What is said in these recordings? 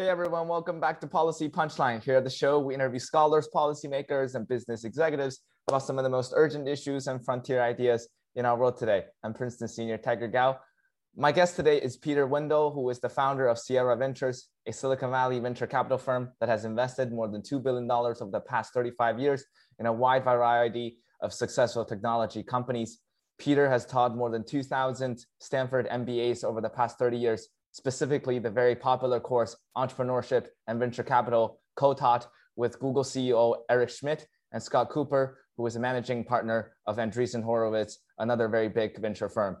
Hey everyone, welcome back to Policy Punchline. Here at the show, we interview scholars, policymakers, and business executives about some of the most urgent issues and frontier ideas in our world today. I'm Princeton senior Tiger Gao. My guest today is Peter Wendell, who is the founder of Sierra Ventures, a Silicon Valley venture capital firm that has invested more than $2 billion over the past 35 years in a wide variety of successful technology companies. Peter has taught more than 2,000 Stanford MBAs over the past 30 years, specifically the very popular course Entrepreneurship and Venture Capital, co taught with Google CEO Eric Schmidt and Scott Kupor, who is a managing partner of Andreessen Horowitz, another very big venture firm.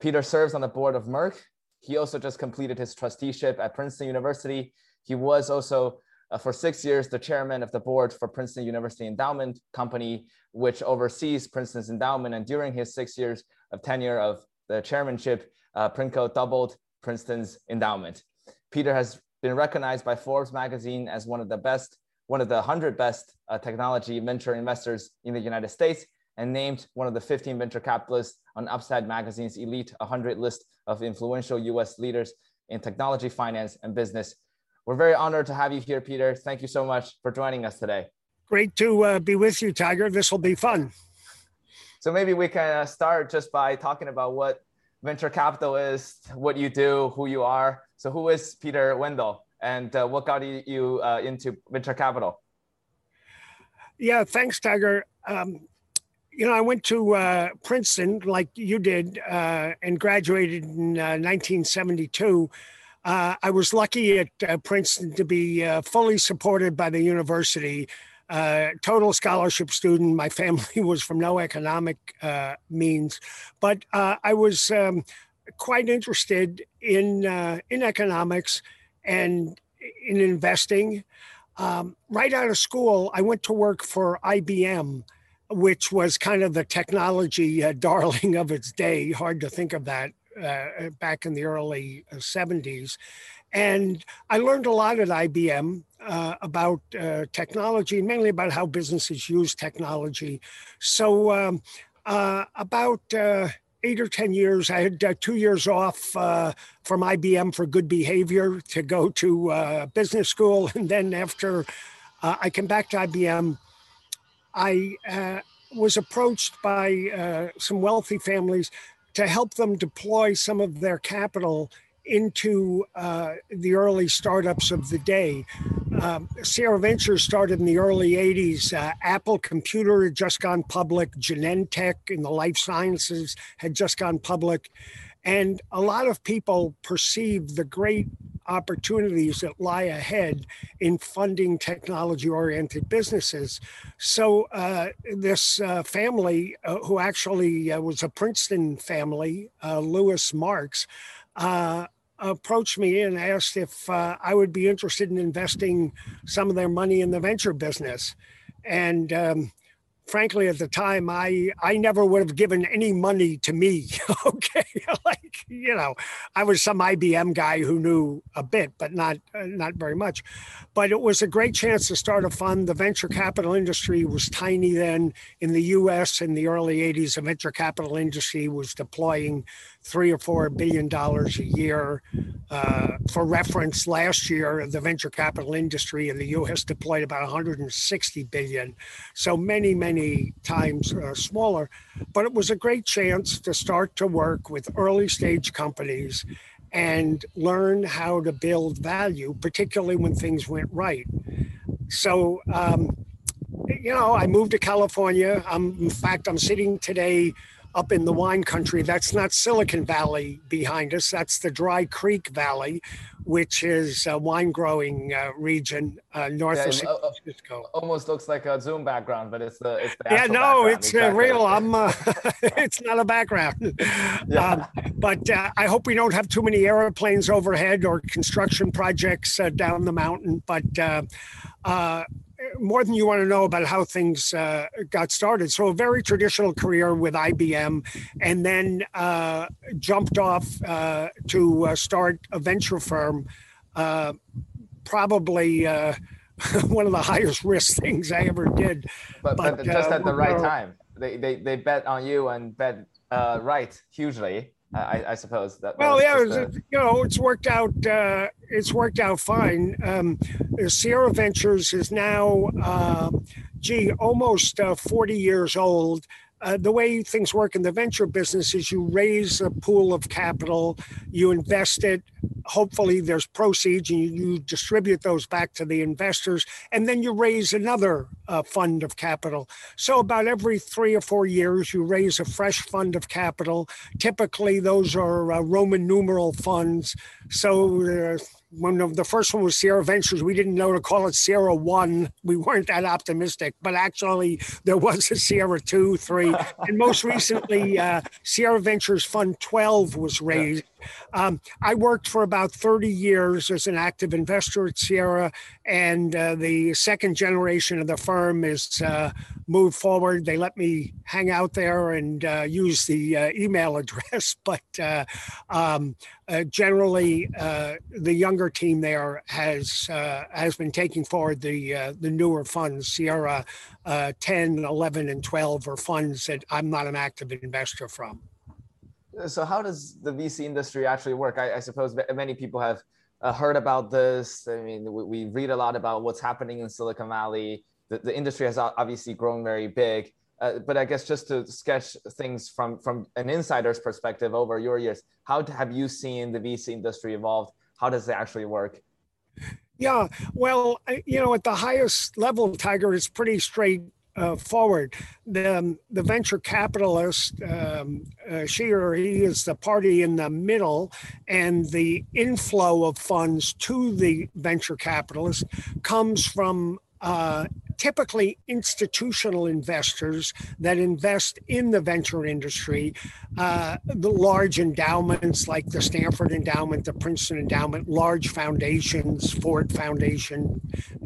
Peter serves on the board of Merck. He also just completed his trusteeship at Princeton University. He was also, uh, for six years, the chairman of the board for Princeton University Endowment Company, which oversees Princeton's endowment. And during his six years of tenure of the chairmanship, uh, Princo doubled Princeton's endowment. Peter has been recognized by Forbes magazine as one of the best, one of the 100 best uh, technology venture investors in the United States and named one of the 15 venture capitalists on Upside Magazine's Elite 100 list of influential US leaders in technology, finance, and business. We're very honored to have you here, Peter. Thank you so much for joining us today. Great to uh, be with you, Tiger. This will be fun. So maybe we can uh, start just by talking about what venture capitalist, what you do, who you are. So who is Peter Wendell and uh, what got you uh, into venture capital? Yeah, thanks, Tiger. Um, you know, I went to uh, Princeton like you did uh, and graduated in uh, 1972. Uh, I was lucky at uh, Princeton to be uh, fully supported by the university. Total scholarship student. My family was from no economic means, but I was um, quite interested in in economics and in investing. Um, right out of school, I went to work for IBM which was kind of the technology uh, darling of its day. Hard to think of that uh, back in the early 70s. Uh, and I learned a lot at IBM uh, about uh, technology, mainly about how businesses use technology. So, um, uh, about eight or 10 years, I had two years off from IBM for good behavior to go to business school. And then after I came back to IBM, I uh, was approached by uh, some wealthy families to help them deploy some of their capital into uh, the early startups of the day. Um, Sierra Ventures started in the early 80s. Uh, Apple Computer had just gone public, Genentech in the life sciences had just gone public. And a lot of people perceived the great opportunities that lie ahead in funding technology oriented businesses. So, uh, this uh, family, uh, who actually uh, was a Princeton family, uh, Louis Marx, uh, approached me and asked if I would be interested in investing some of their money in the venture business. And um, frankly at the time i i never would have given any money to me okay like you know i was some ibm guy who knew a bit but not uh, not very much but it was a great chance to start a fund the venture capital industry was tiny then in the us in the early 80s the venture capital industry was deploying three or four billion dollars a year. Uh, for reference, last year the venture capital industry in the U.S. deployed about 160 billion, so many, many times uh, smaller. But it was a great chance to start to work with early stage companies and learn how to build value, particularly when things went right. So. Um, you know, I moved to California. I'm, in fact, I'm sitting today up in the wine country. That's not Silicon Valley behind us. That's the Dry Creek Valley, which is a wine growing uh, region uh, north yeah, of San uh, Francisco. Almost looks like a Zoom background, but it's the it's the yeah no, it's uh, exactly. real. I'm uh, it's not a background. yeah. Um, but uh, I hope we don't have too many airplanes overhead or construction projects down the mountain. But more than you want to know about how things uh, got started. So a very traditional career with IBM, and then uh, jumped off uh, to uh, start a venture firm. Uh, probably uh, one of the highest risk things I ever did. But, but, but just at the right time, they, they they bet on you and bet right hugely I, I suppose that. Well, yeah, a... you know, it's worked out. Uh, it's worked out fine. Um, Sierra Ventures is now, uh, gee, almost uh, 40 years old uh, the way things work in the venture business is you raise a pool of capital, you invest it. Hopefully, there's proceeds, and you, you distribute those back to the investors, and then you raise another uh, fund of capital. So, about every three or four years, you raise a fresh fund of capital. Typically, those are uh, Roman numeral funds. So, uh, when the first one was Sierra Ventures, we didn't know to call it Sierra One. We weren't that optimistic, but actually there was a Sierra Two, Three, and most recently uh, Sierra Ventures Fund 12 was raised. Um, I worked for about 30 years as an active investor at Sierra, and uh, the second generation of the firm is uh, moved forward. They let me hang out there and uh, use the uh, email address, but uh, um, uh, generally, the younger team there has has been taking forward the the newer funds. Sierra 10, 11, and 12 are funds that I'm not an active investor from so how does the VC industry actually work? I, I suppose many people have uh, heard about this. I mean, we, we, read a lot about what's happening in Silicon Valley. The, the industry has obviously grown very big. Uh, but I guess just to sketch things from, from an insider's perspective over your years, how have you seen the VC industry evolve? How does it actually work? Yeah, well, you know, at the highest level, Tiger, it's pretty straight uh, forward. The, um, the venture capitalist, um, uh, she or he is the party in the middle, and the inflow of funds to the venture capitalist comes from uh, typically institutional investors that invest in the venture industry, uh, the large endowments like the Stanford Endowment, the Princeton Endowment, large foundations, Ford Foundation,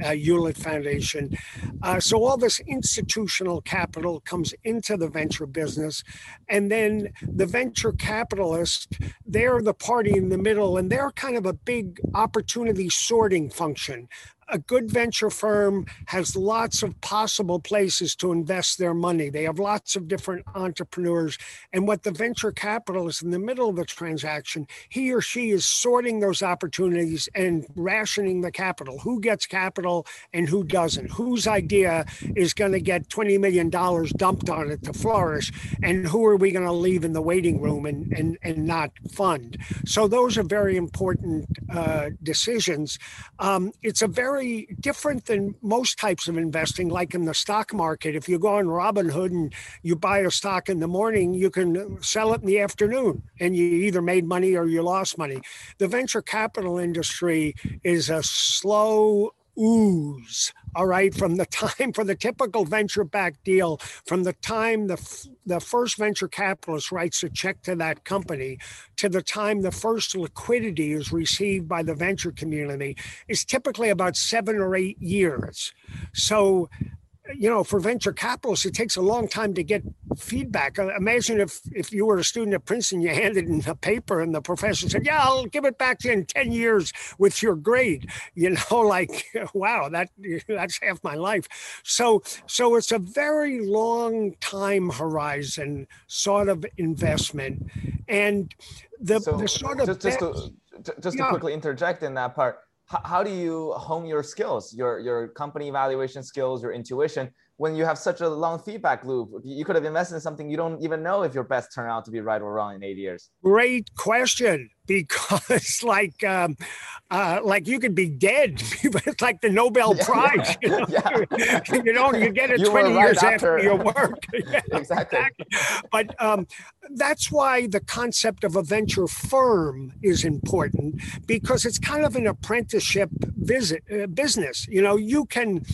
uh, Hewlett Foundation. Uh, so all this institutional capital comes into the venture business. And then the venture capitalists, they're the party in the middle, and they're kind of a big opportunity sorting function a good venture firm has lots of possible places to invest their money. They have lots of different entrepreneurs. And what the venture capitalist in the middle of the transaction, he or she is sorting those opportunities and rationing the capital. Who gets capital and who doesn't? Whose idea is going to get $20 million dumped on it to flourish? And who are we going to leave in the waiting room and, and, and not fund? So those are very important uh, decisions. Um, it's a very very different than most types of investing, like in the stock market. If you go on Robinhood and you buy a stock in the morning, you can sell it in the afternoon and you either made money or you lost money. The venture capital industry is a slow ooze all right from the time for the typical venture backed deal from the time the the first venture capitalist writes a check to that company to the time the first liquidity is received by the venture community is typically about 7 or 8 years. So you know, for venture capitalists, it takes a long time to get feedback. Uh, imagine if if you were a student at Princeton, you handed in a paper, and the professor said, "Yeah, I'll give it back to you in ten years with your grade." You know, like wow, that that's half my life. So so it's a very long time horizon sort of investment, and the so the sort of just, just to just to yeah. quickly interject in that part how do you hone your skills, your your company evaluation skills, your intuition when you have such a long feedback loop? You could have invested in something you don't even know if your bets turn out to be right or wrong in eight years. Great question because like um, uh, like you could be dead it's like the nobel prize yeah, you, know? Yeah. you know you get it you 20 right years after, after your work yeah, exactly. exactly. but um, that's why the concept of a venture firm is important because it's kind of an apprenticeship visit uh, business you know you can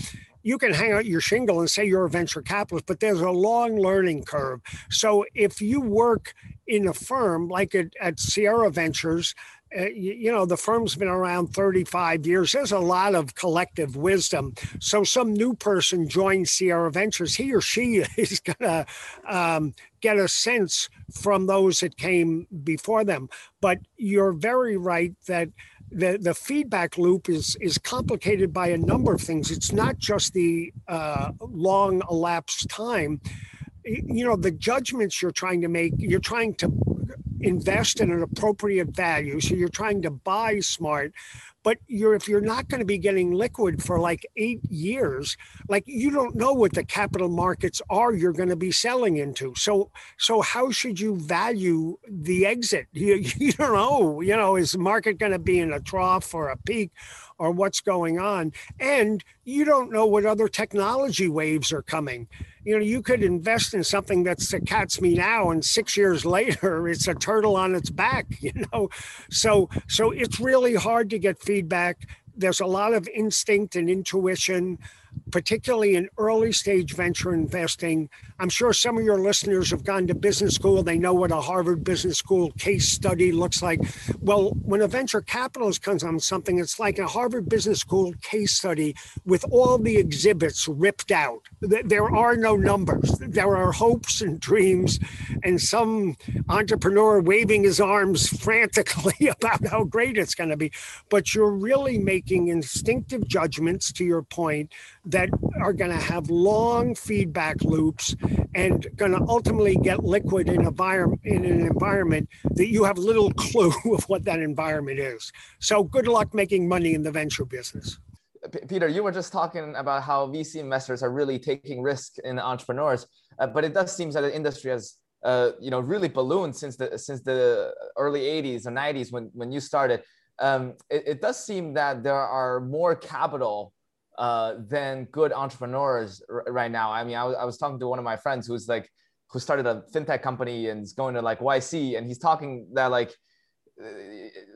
you can hang out your shingle and say you're a venture capitalist, but there's a long learning curve. So if you work in a firm like at, at Sierra Ventures, uh, you, you, know, the firm's been around 35 years. There's a lot of collective wisdom. So some new person joins Sierra Ventures, he or she is going to um, get a sense from those that came before them. But you're very right that the, the feedback loop is is complicated by a number of things. It's not just the uh, long elapsed time. You know, the judgments you're trying to make, you're trying to invest in an appropriate value. So you're trying to buy smart, but you're if you're not going to be getting liquid for like eight years like you don't know what the capital markets are you're going to be selling into. So so how should you value the exit? You, you don't know you know is the market going to be in a trough or a peak or what's going on? And you don't know what other technology waves are coming you know you could invest in something that's a cat's me now and six years later it's a turtle on its back you know? So so it's really hard to get feedback. There's a lot of instinct and intuition particularly in early stage venture investing. I'm sure some of your listeners have gone to business school. They know what a Harvard Business School case study looks like. Well, when a venture capitalist comes on something, it's like a Harvard Business School case study with all the exhibits ripped out. There are no numbers. There are hopes and dreams, and some entrepreneur waving his arms frantically about how great it's going to be. But you're really making instinctive judgments, to your point, that are going to have long feedback loops and going to ultimately get liquid in, a environment, in an environment that you have little clue of what that environment is. So good luck making money in the venture business. Peter, you were just talking about how VC investors are really taking risk in entrepreneurs, uh, but it does seem that the industry has uh, you know really ballooned since the since the early 80s and 90s when when you started. Um, it, it does seem that there are more capital uh, than good entrepreneurs r- right now. I mean, I was, talking to one of my friends who's like, who started a fintech company and is going to like YC, and he's talking that like, uh,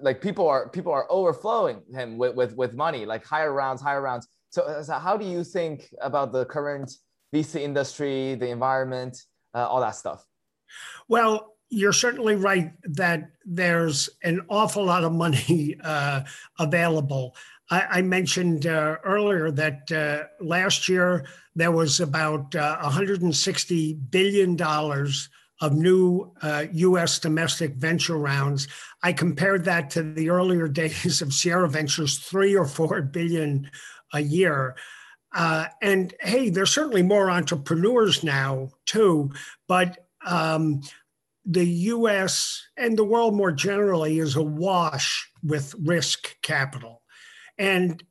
like people are people are overflowing him with with, with money, like higher rounds, higher rounds. So, uh, so how do you think about the current VC industry, the environment, uh, all that stuff? Well, you're certainly right that there's an awful lot of money uh, available. I, I mentioned uh, earlier that uh, last year there was about uh, 160 billion dollars of new U.S. Uh, domestic venture rounds. I compared that to the earlier days of Sierra Ventures, three or four billion a year. Uh, and hey, there's certainly more entrepreneurs now too, but um, the US and the world more generally is awash with risk capital. And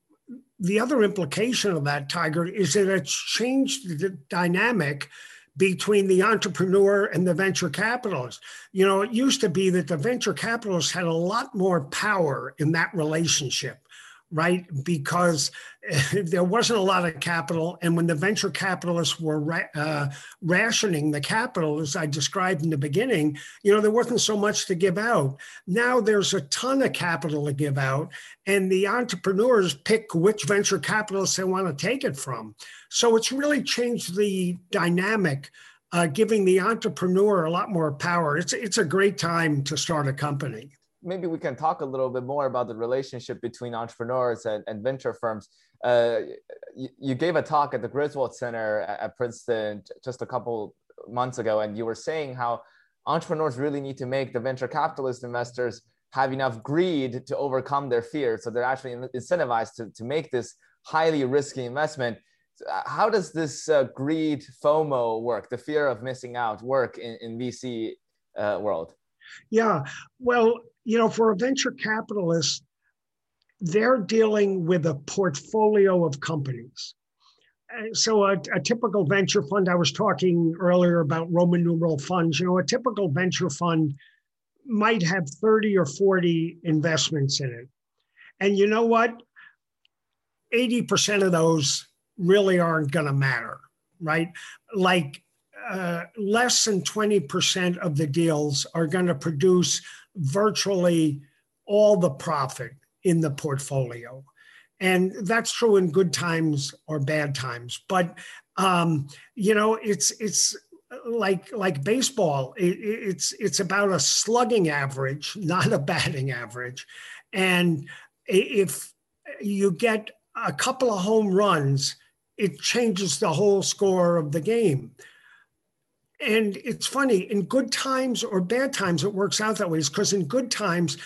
the other implication of that, Tiger, is that it's changed the dynamic between the entrepreneur and the venture capitalist. You know, it used to be that the venture capitalist had a lot more power in that relationship right? Because there wasn't a lot of capital. And when the venture capitalists were ra- uh, rationing the capital, as I described in the beginning, you know, there wasn't so much to give out. Now there's a ton of capital to give out, and the entrepreneurs pick which venture capitalists they want to take it from. So it's really changed the dynamic. Uh, giving the entrepreneur a lot more power. It's it's a great time to start a company maybe we can talk a little bit more about the relationship between entrepreneurs and, and venture firms. Uh, you, you, gave a talk at the Griswold Center at, at Princeton just a couple months ago, and you were saying how entrepreneurs really need to make the venture capitalist investors have enough greed to overcome their fear. So they're actually incentivized to, to make this highly risky investment. How does this uh, greed FOMO work, the fear of missing out, work in, in VC uh, world? Yeah, well, you know, for a venture capitalist, they're dealing with a portfolio of companies. Uh, so, a, a, typical venture fund, I was talking earlier about Roman numeral funds, you know, a typical venture fund might have 30 or 40 investments in it. And you know what? 80% of those really aren't going to matter, right? Like uh, less than 20% of the deals are going to produce virtually all the profit in the portfolio. And that's true in good times or bad times. But um, you know, it's it's like like baseball. It, it's it's about a slugging average, not a batting average. And if you get a couple of home runs, it changes the whole score of the game and it's funny in good times or bad times it works out that way. Is because in good times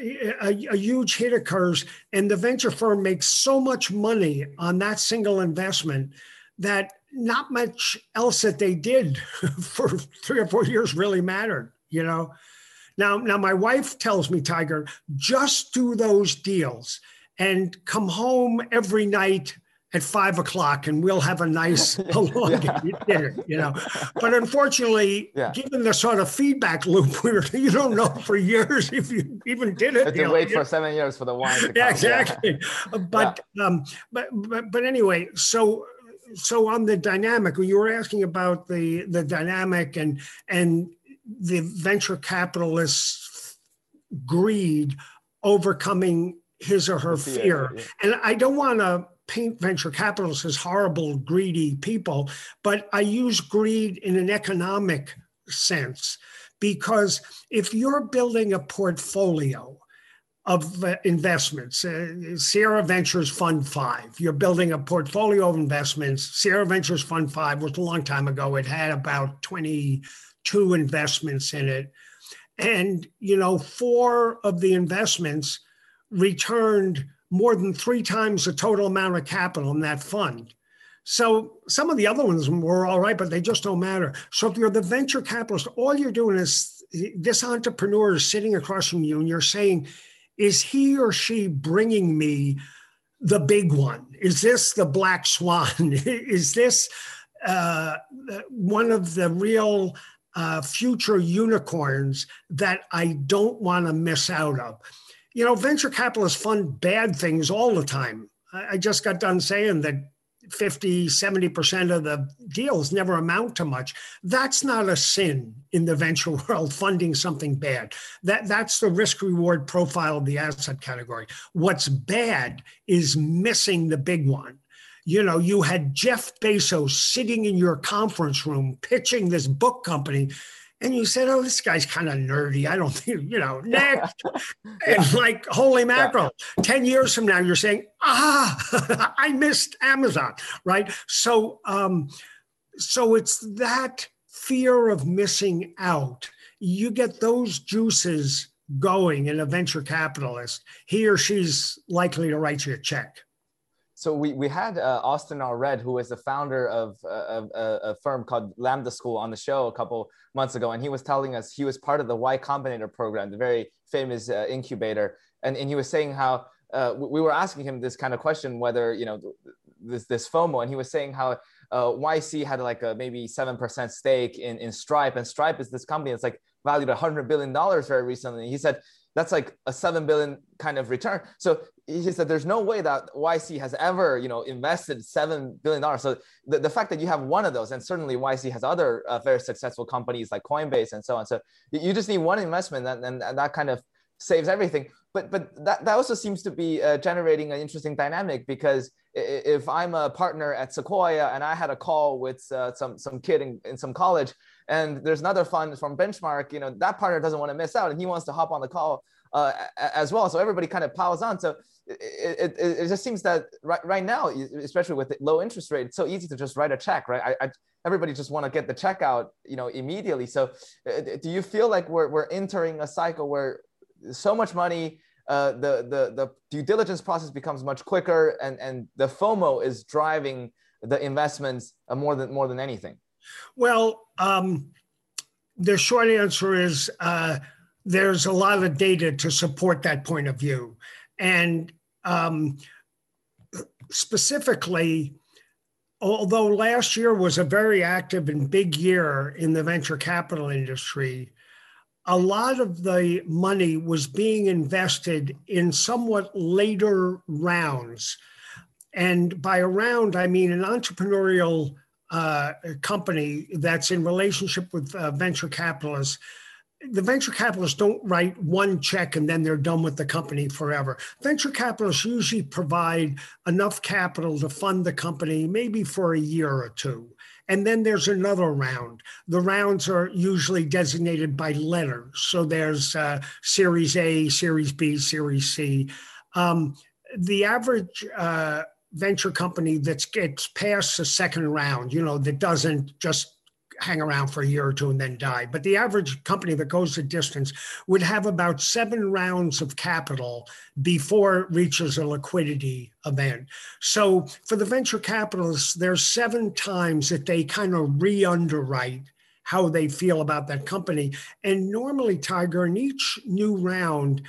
a, a, huge hit occurs and the venture firm makes so much money on that single investment that not much else that they did for three or four years really mattered you know? Now, now my wife tells me, Tiger, just do those deals and come home every night at five o'clock and we'll have a nice elongated dinner, you know. But unfortunately, yeah. given the sort of feedback loop where you don't know for years if you even did it. You, wait for seven years for the wine to come. Yeah, exactly. Yeah. But um, but but but anyway, so so on the dynamic, you were asking about the the dynamic and and the venture capitalists greed overcoming his or her fear. And I don't want to paint venture capitalists as horrible, greedy people, but I use greed in an economic sense because if you're building a portfolio of uh, investments, uh, Sierra Ventures Fund 5, you're building a portfolio of investments. Sierra Ventures Fund 5 was a long time ago. It had about 22 investments in it. And, you know, four of the investments returned more than three times the total amount of capital in that fund. So some of the other ones were all right, but they just don't matter. So if you're the venture capitalist, all you're doing is this entrepreneur is sitting across from you and you're saying, is he or she bringing me the big one? Is this the black swan? is this uh, one of the real uh, future unicorns that I don't want to miss out of? You know, venture capitalists fund bad things all the time. I just got done saying that 50, 70% of the deals never amount to much. That's not a sin in the venture world, funding something bad. That, that's the risk reward profile of the asset category. What's bad is missing the big one. You know, you had Jeff Bezos sitting in your conference room pitching this book company and you said, "Oh, this guy's kind of nerdy. I don't think, you know, next." and like, holy mackerel! Yeah. Ten years from now, you're saying, "Ah, I missed Amazon," right? So, um, so it's that fear of missing out. You get those juices going in a venture capitalist. He or she's likely to write you a check so we, we had uh, Austin Allred, who is the founder of, uh, of uh, a firm called Lambda School on the show a couple months ago. And he was telling us he was part of the Y Combinator program, the very famous uh, incubator. And, and he was saying how uh, we were asking him this kind of question, whether, you know, this, this FOMO. And he was saying how uh, YC had like a maybe 7% stake in, in Stripe. And Stripe is this company that's like valued $100 billion very recently. He said, that's like a 7 billion kind of return. So he said there's no way that YC has ever, you know, invested seven billion dollars. So the, the fact that you have one of those, and certainly YC has other uh, very successful companies like Coinbase and so on. So you just need one investment, and, and, and that kind of saves everything. But but that, that also seems to be uh, generating an interesting dynamic because if I'm a partner at Sequoia and I had a call with uh, some some kid in, in some college, and there's another fund from Benchmark, you know, that partner doesn't want to miss out, and he wants to hop on the call uh, as well. So everybody kind of piles on. So it, it, it just seems that right, right now, especially with low interest rate, it's so easy to just write a check, right? I, I everybody just want to get the check out, you know, immediately. So uh, do you feel like we're, we're entering a cycle where so much money, uh, the, the, the due diligence process becomes much quicker and, and the FOMO is driving the investments uh, more than, more than anything? Well, um, the short answer is uh, there's a lot of data to support that point of view. And um, specifically, although last year was a very active and big year in the venture capital industry, a lot of the money was being invested in somewhat later rounds. And by a round, I mean an entrepreneurial uh, company that's in relationship with uh, venture capitalists the venture capitalists don't write one check and then they're done with the company forever. Venture capitalists usually provide enough capital to fund the company maybe for a year or two. And then there's another round. The rounds are usually designated by letters. So there's uh, Series A, Series B, Series C. Um, the average uh, venture company that gets past the second round, you know, that doesn't just hang around for a year or two and then die. But the average company that goes the distance would have about seven rounds of capital before it reaches a liquidity event. So for the venture capitalists, there's seven times that they kind of re underwrite how they feel about that company. And normally, Tiger, in each new round,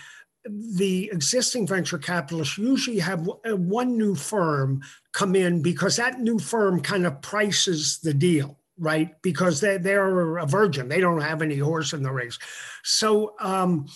the existing venture capitalists usually have uh, one new firm come in because that new firm kind of prices the deal right? Because they, they're a virgin. They don't have any horse in the race. So um,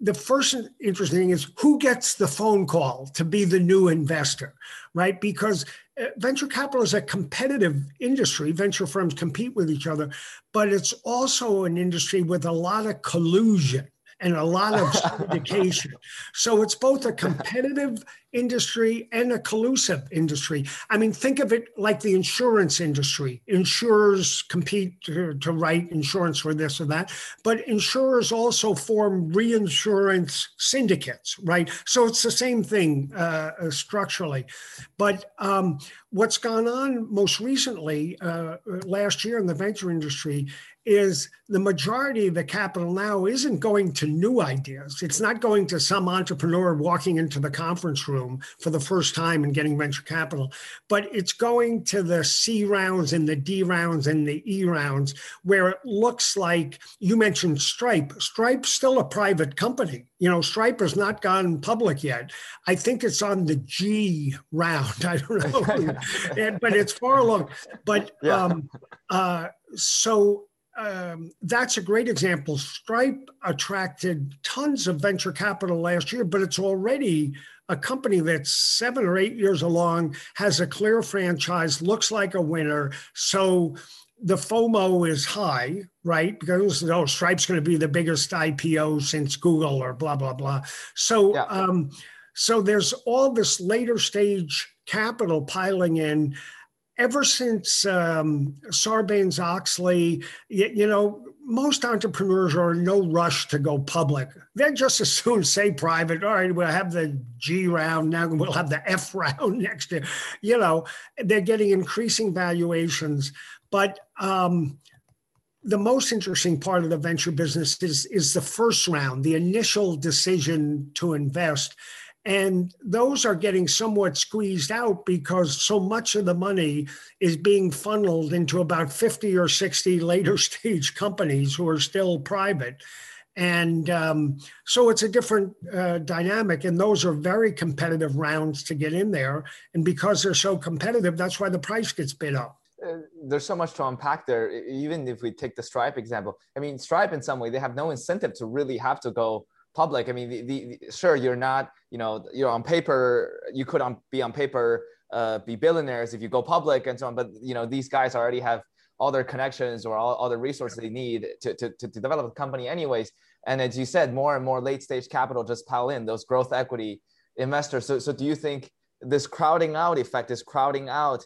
the first interesting thing is who gets the phone call to be the new investor right? Because uh, venture capital is a competitive industry. Venture firms compete with each other but it's also an industry with a lot of collusion and a lot of syndication. so it's both a competitive industry and a collusive industry. I mean, think of it like the insurance industry. Insurers compete to, to write insurance for this or that, but insurers also form reinsurance syndicates, right? So it's the same thing uh, uh structurally. But um, what's gone on most recently, uh, last year in the venture industry, is the majority of the capital now isn't going to new ideas. It's not going to some entrepreneur walking into the conference room for the first time and getting venture capital, but it's going to the C rounds and the D rounds and the E rounds where it looks like you mentioned Stripe. Stripe's still a private company. You know, Stripe has not gone public yet. I think it's on the G round. I don't know, but it's far along. But yeah. um, uh, so um, that's a great example. Stripe attracted tons of venture capital last year, but it's already a company that's seven or eight years along, has a clear franchise, looks like a winner. So the FOMO is high, right? Because oh, Stripe's going to be the biggest IPO since Google or blah blah blah. So, yeah. um, so there's all this later stage capital piling in ever since um, Sarbanes Oxley, you, you, know, most entrepreneurs are in no rush to go public. They just as soon say private. All right, we'll have the G round now. We'll have the F round next year. You know, they're getting increasing valuations, but. Um, the most interesting part of the venture business is, is the first round, the initial decision to invest. And those are getting somewhat squeezed out because so much of the money is being funneled into about 50 or 60 later stage companies who are still private. And um, so it's a different uh, dynamic. And those are very competitive rounds to get in there. And because they're so competitive, that's why the price gets bid up. Uh, there's so much to unpack there. Even if we take the Stripe example, I mean, Stripe in some way, they have no incentive to really have to go public. I mean, the, the, sure, you're not, you know, you're on paper, you could on, be on paper, uh, be billionaires if you go public and so on. But, you know, these guys already have all their connections or all, all the resources they need to, to, to, to develop a company anyways. And as you said, more and more late stage capital just pile in those growth equity investors. So, so do you think this crowding out effect is crowding out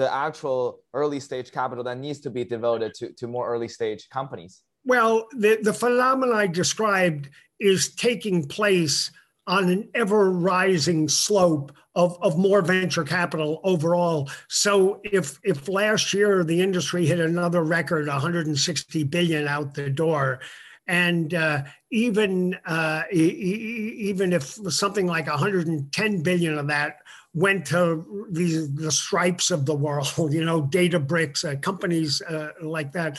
the actual early stage capital that needs to be devoted to, to more early stage companies? Well, the, the phenomenon I described is taking place on an ever rising slope of, of more venture capital overall. So if if last year the industry hit another record, 160 billion out the door, and uh, even uh, e- even if something like 110 billion of that went to these the stripes of the world, you know, Databricks, uh, companies uh, like that,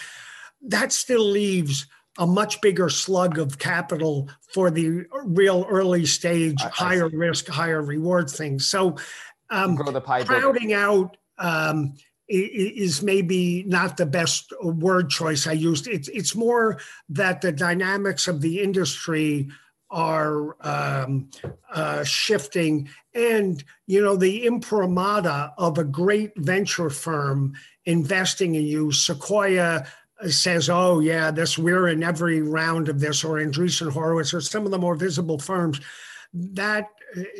that still leaves a much bigger slug of capital for the real early stage, I, higher risk, higher reward things. So, um, crowding out um, is maybe not the best word choice I used. It's it's more that the dynamics of the industry are um, uh, shifting, and you know the imprimatur of a great venture firm investing in you, Sequoia says, "Oh yeah, this we're in every round of this," or Andreessen Horowitz, or some of the more visible firms, that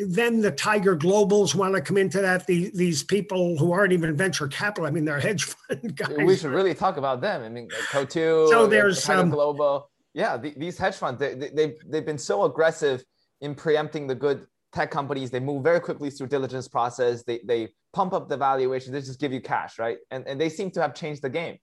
then the Tiger Globals want to come into that. The, these people who aren't even venture capital, I mean, they're hedge fund guys. We should really talk about them. I mean, Coatue, so there's Tiger um, Global. Yeah, the, these hedge funds, they, they, they've, they've been so aggressive in preempting the good tech companies. They move very quickly through diligence process. They, they pump up the valuation. They just give you cash, right? And, and they seem to have changed the game.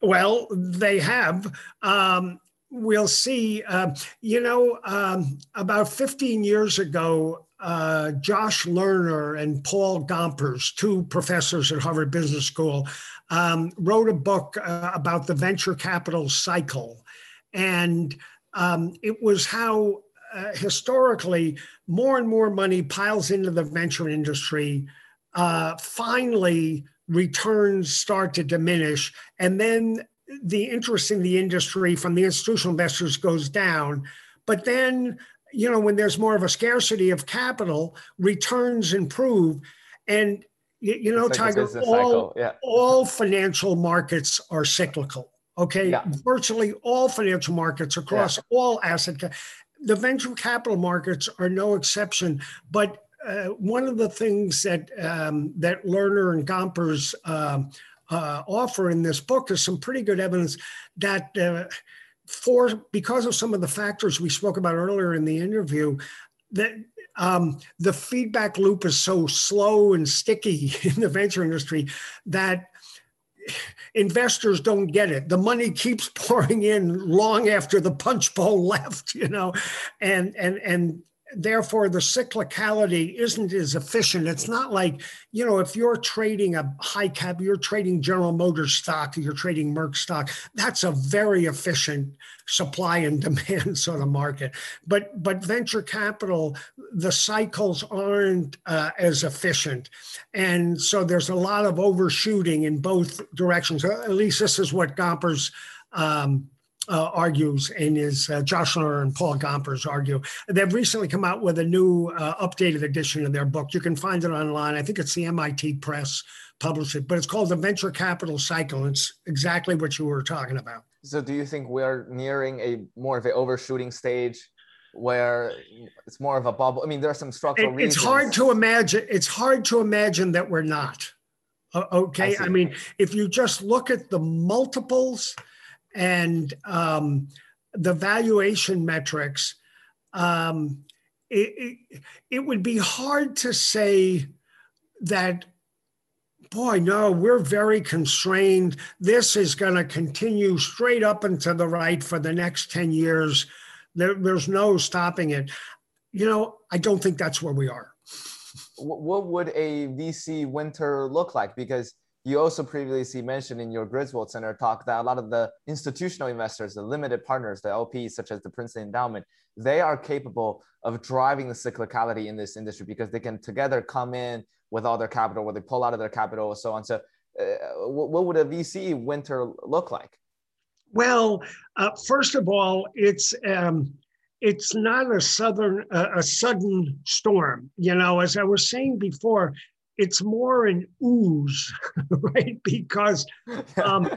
Well, they have. Um, we'll see. Uh, you know, um, about 15 years ago, uh, Josh Lerner and Paul Gompers, two professors at Harvard Business School, um, wrote a book uh, about the venture capital cycle. And um, it was how uh, historically more and more money piles into the venture industry. Uh, finally, returns start to diminish. And then the interest in the industry from the institutional investors goes down. But then, you know, when there's more of a scarcity of capital, returns improve. And you, know, like Tiger, all, yeah. all financial markets are cyclical. Okay, yeah. virtually all financial markets across yeah. all asset. The venture capital markets are no exception. But uh, one of the things that um, that Lerner and Gompers uh, uh, offer in this book is some pretty good evidence that uh, for because of some of the factors we spoke about earlier in the interview, that um, the feedback loop is so slow and sticky in the venture industry that investors don't get it. The money keeps pouring in long after the punch bowl left, you know, and and and therefore the cyclicality isn't as efficient. It's not like, you know, if you're trading a high cap, you're trading General Motors stock, you're trading Merck stock, that's a very efficient supply and demand sort of market. But but venture capital, the cycles aren't uh, as efficient. And so there's a lot of overshooting in both directions. At least this is what Gompers um, uh, argues and is uh, Josh Lerner and Paul Gompers argue. They've recently come out with a new uh, updated edition of their book. You can find it online. I think it's the MIT Press published it, but it's called The Venture Capital Cycle. It's exactly what you were talking about. So do you think we're nearing a more of an overshooting stage where it's more of a bubble? I mean, there are some structural it, It's hard to imagine. It's hard to imagine that we're not. okay. I, I mean, if you just look at the multiples – and um, the valuation metrics, um, it, it, it would be hard to say that boy, no, we're very constrained. This is going to continue straight up and to the right for the next 10 years. There, there's no stopping it. You know, I don't think that's where we are. What would a VC winter look like? Because you also previously mentioned in your Griswold Center talk that a lot of the institutional investors, the limited partners, the LPs, such as the Princeton Endowment, they are capable of driving the cyclicality in this industry because they can together come in with all their capital, where they pull out of their capital, and so on. So, uh, what would a VC winter look like? Well, uh, first of all, it's um, it's not a southern uh, a sudden storm. You know, as I was saying before, it's more an ooze, right? Because um,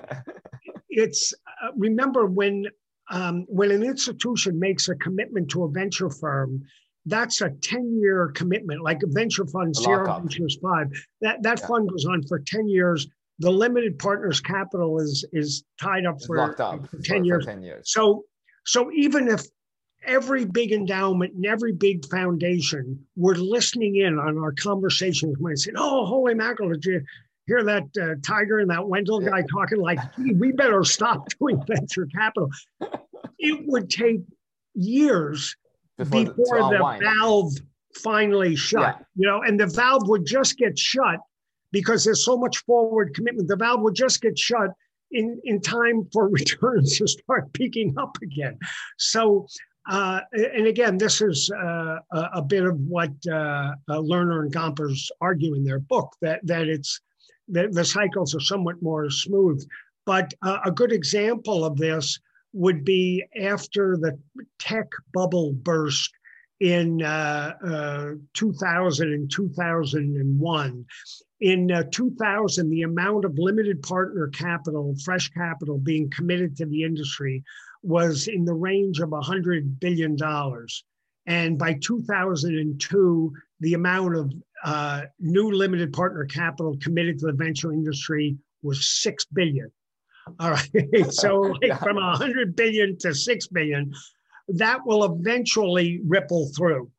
it's uh, remember when um, when an institution makes a commitment to a venture firm, that's a 10 year commitment, like a venture fund, Sierra Ventures 5. That, that yeah. fund goes on for 10 years. The limited partners capital is, is tied up for, up for 10 for, years. For 10 years. So, so even if every big endowment and every big foundation were listening in on our conversations when I said, Oh, holy mackerel, did you hear that uh, Tiger and that Wendell guy talking like, we better stop doing venture capital? It would take years before, before the, the valve finally shut, yeah. you know, and the valve would just get shut because there's so much forward commitment. The valve would just get shut in, in time for returns to start peaking up again. So uh, and again, this is uh, a, bit of what uh, uh, Lerner and Gompers argue in their book that that it's that the cycles are somewhat more smooth. But uh, a good example of this would be after the tech bubble burst in uh, 2000 and 2001. In 2000, the amount of limited partner capital, fresh capital being committed to the industry was in the range of $100 billion. And by 2002, the amount of uh, new limited partner capital committed to the venture industry was 6 billion. All right. so like from 100 billion to 6 billion, that will eventually ripple through.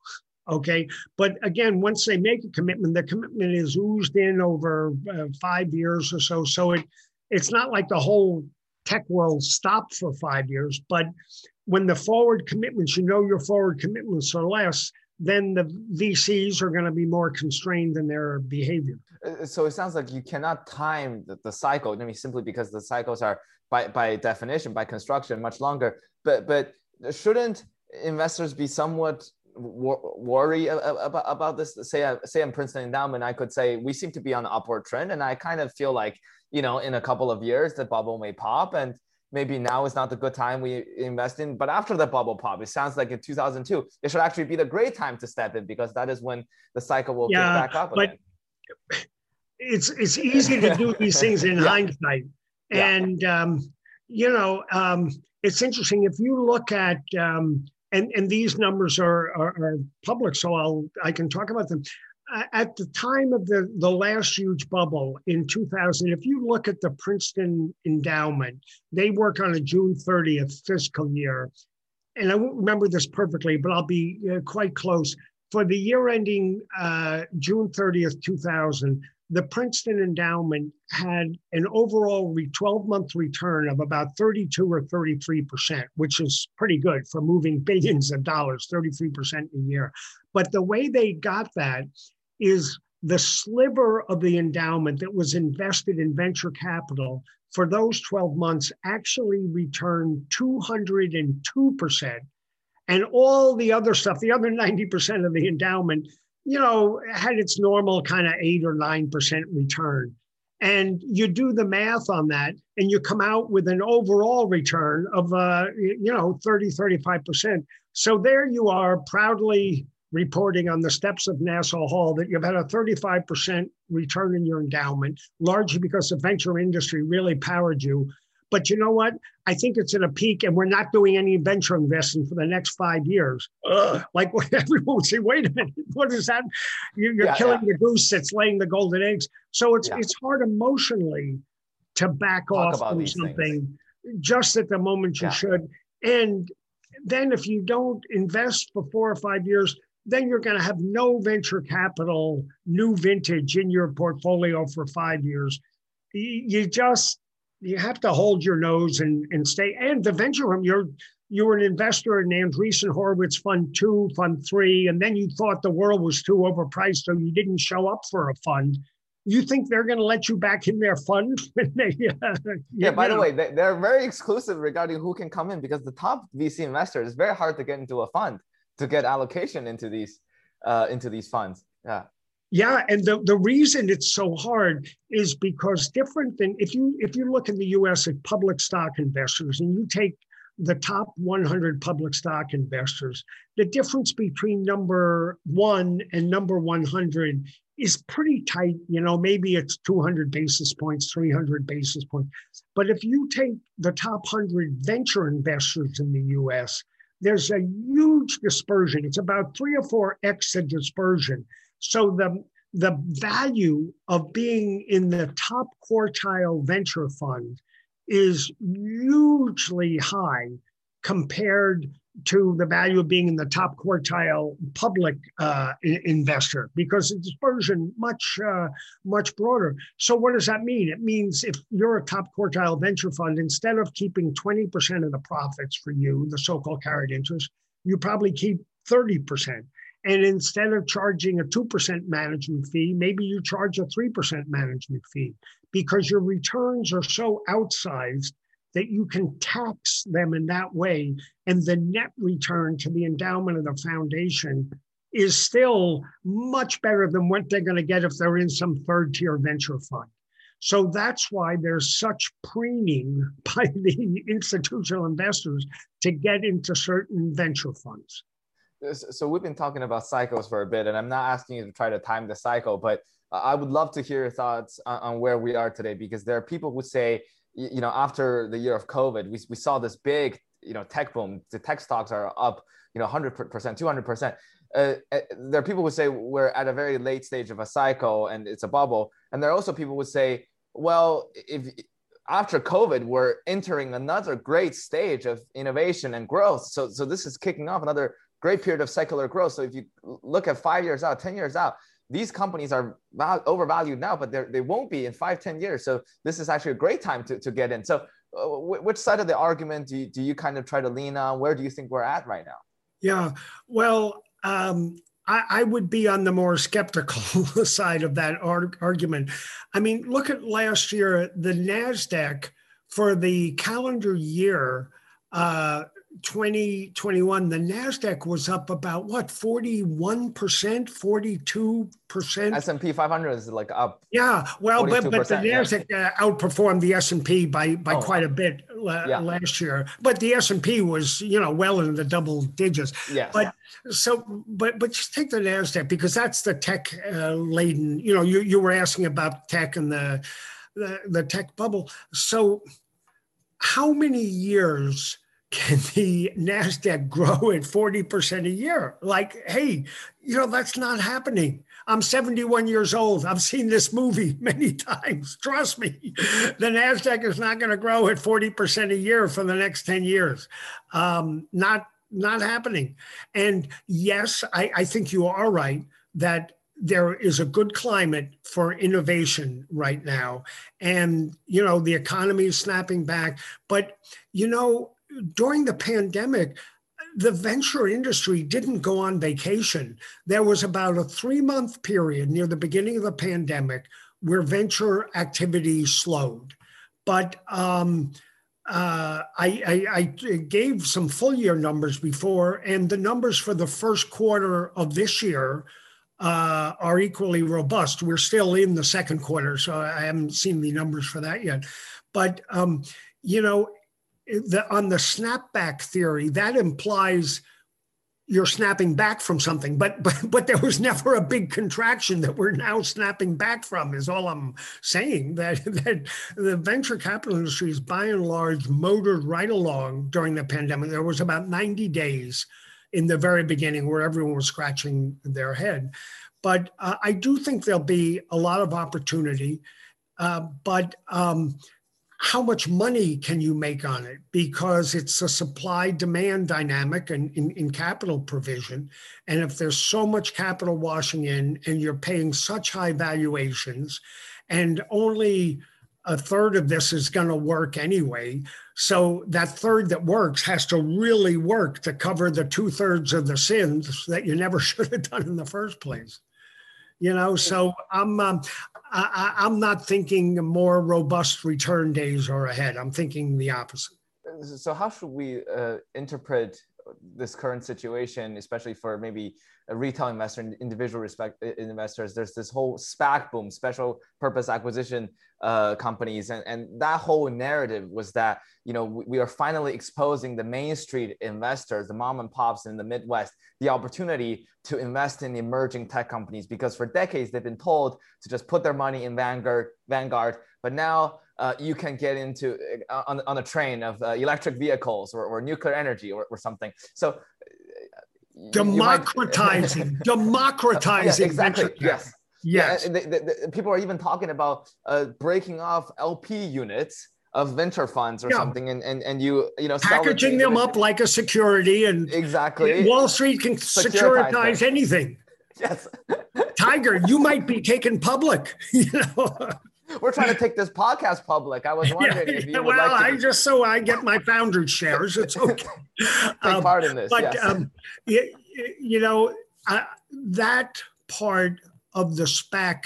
Okay. But again, once they make a commitment, the commitment is oozed in over uh, five years or so. So it, it's not like the whole tech world stopped for five years. But when the forward commitments, you know, your forward commitments are less, then the VCs are going to be more constrained in their behavior. Uh, so it sounds like you cannot time the, the cycle. I mean, simply because the cycles are by, by definition, by construction, much longer. But but shouldn't investors be somewhat worry about, about this? Say, say I'm Princeton Endowment, I could say we seem to be on an upward trend, and I kind of feel like you know in a couple of years the bubble may pop, and maybe now is not the good time we invest in. But after the bubble pop, it sounds like in 2002, it should actually be the great time to step in because that is when the cycle will yeah, pick back up. But it's it's easy to do these things in yeah. hindsight, yeah. and um, you know um, it's interesting if you look at. Um, and, and these numbers are, are, are public, so I'll I can talk about them at the time of the, the last huge bubble in 2000, if you look at the Princeton endowment, they work on a June 30th fiscal year. And I won't remember this perfectly, but I'll be uh, quite close. For the year ending uh, June 30th, 2000, the Princeton endowment had an overall 12 month return of about 32 or 33%, which is pretty good for moving billions of dollars, 33% a year. But the way they got that is the sliver of the endowment that was invested in venture capital for those 12 months actually returned 202%. And all the other stuff, the other 90% of the endowment, you know, had its normal kind of eight or 9% return. And you do the math on that, and you come out with an overall return of, uh, you know, 30, 35%. So there you are, proudly reporting on the steps of Nassau Hall that you've had a 35% return in your endowment, largely because the venture industry really powered you. But you know what? I think it's at a peak, and we're not doing any venture investing for the next five years. Ugh. Like everyone would say, "Wait a minute, what is that? You're, yeah, killing yeah. the goose that's laying the golden eggs." So it's yeah. it's hard emotionally to back Talk off from something things. just at the moment you should. And then if you don't invest for four or five years, then you're going to have no venture capital, new vintage in your portfolio for five years. You just you have to hold your nose and, and stay. And the venture room, you're you're an investor in Andreessen Horowitz Fund Two, Fund Three, and then you thought the world was too overpriced, so you didn't show up for a fund. You think they're going to let you back in their fund? they, uh, yeah. By know. the way, they, they're very exclusive regarding who can come in because the top VC investor is very hard to get into a fund to get allocation into these uh, into these funds. Yeah. Yeah, and the, the reason it's so hard is because different than if you if you look in the US at public stock investors and you take the top 100 public stock investors, the difference between number one and number 100 is pretty tight. You know, maybe it's 200 basis points, 300 basis points. But if you take the top 100 venture investors in the US, there's a huge dispersion. It's about three or four X the dispersion. So the the value of being in the top quartile venture fund is hugely high compared to the value of being in the top quartile public uh, investor because the dispersion much uh, much broader. So what does that mean? It means if you're a top quartile venture fund, instead of keeping 20% of the profits for you, the so-called carried interest, you probably keep 30%. And instead of charging a 2% management fee, maybe you charge a 3% management fee because your returns are so outsized that you can tax them in that way. And the net return to the endowment of the foundation is still much better than what they're going to get if they're in some third tier venture fund. So that's why there's such preening by the institutional investors to get into certain venture funds. So we've been talking about cycles for a bit, and I'm not asking you to try to time the cycle, but uh, I would love to hear your thoughts on, where we are today because there are people who say you know, after the year of COVID, we, we saw this big, you know, tech boom. The tech stocks are up, you know, 100%, 200%. Uh, uh, there are people who say we're at a very late stage of a cycle and it's a bubble. And there are also people who say, well, if after COVID, we're entering another great stage of innovation and growth. So, so this is kicking off another great period of secular growth. So if you look at five years out, 10 years out, these companies are overvalued now, but they won't be in five, 10 years. So this is actually a great time to, to get in. So uh, which side of the argument do you, do you kind of try to lean on? Where do you think we're at right now? Yeah, well, um, I, I, would be on the more skeptical side of that argument. I mean, look at last year, the NASDAQ for the calendar year uh, 2021, the NASDAQ was up about what, 41%, 42%? S&P 500 is like up. Yeah, well, but, but the NASDAQ yeah. Uh, outperformed the S&P by, by oh. quite a bit yeah. last year. But the S&P was, you know, well in the double digits. Yeah. But so, but, but just take the NASDAQ because that's the tech uh, laden, you know, you, you were asking about tech and the, the, the tech bubble. So how many years can the NASDAQ grow at 40% a year? Like, hey, you know, that's not happening. I'm 71 years old. I've seen this movie many times. Trust me, the NASDAQ is not going to grow at 40% a year for the next 10 years. Um, not, not happening. And yes, I, I think you are right that there is a good climate for innovation right now and you know the economy is snapping back but you know during the pandemic, the venture industry didn't go on vacation. There was about a three month period near the beginning of the pandemic where venture activity slowed. But um, uh, I, I, I, gave some full year numbers before, and the numbers for the first quarter of this year uh, are equally robust. We're still in the second quarter, so I haven't seen the numbers for that yet. But um, you know, the, on the snapback theory, that implies you're snapping back from something, but but but there was never a big contraction that we're now snapping back from. Is all I'm saying. That that the venture capital industry is by and large motored right along during the pandemic. There was about 90 days in the very beginning where everyone was scratching their head, but uh, I do think there'll be a lot of opportunity. Uh, but um, how much money can you make on it? Because it's a supply demand dynamic in, in, in, capital provision. And if there's so much capital washing in and you're paying such high valuations and only a third of this is going to work anyway so that third that works has to really work to cover the two thirds of the sins that you never should have done in the first place you know so i'm um, I, am not thinking more robust return days are ahead. I'm thinking the opposite. So, how should we uh, interpret this current situation, especially for maybe a retail investor and individual respect investors? There's this whole SPAC boom, special purpose acquisition uh, companies, and, and that whole narrative was that you know we, we are finally exposing the main street investors, the mom and pops in the Midwest, the opportunity to invest in emerging tech companies because for decades they've been told to just put their money in Vanguard, Vanguard, but now uh, you can get into uh, on, on a train of uh, electric vehicles or, or nuclear energy or, or something. So uh, democratizing, might... democratizing. yeah, exactly. Yes. Yes. Yeah, people are even talking about uh, breaking off LP units of venture funds or yeah. something and, and and you you know packaging them up like a security and exactly wall street can securitize, securitize anything yes tiger you might be taken public you know we're trying to take this podcast public. I was wondering yeah, if you well, like Well, I just so I get my founders shares. It's okay. Take um, part in this. But yes. um, you, you know uh, that part of the SPAC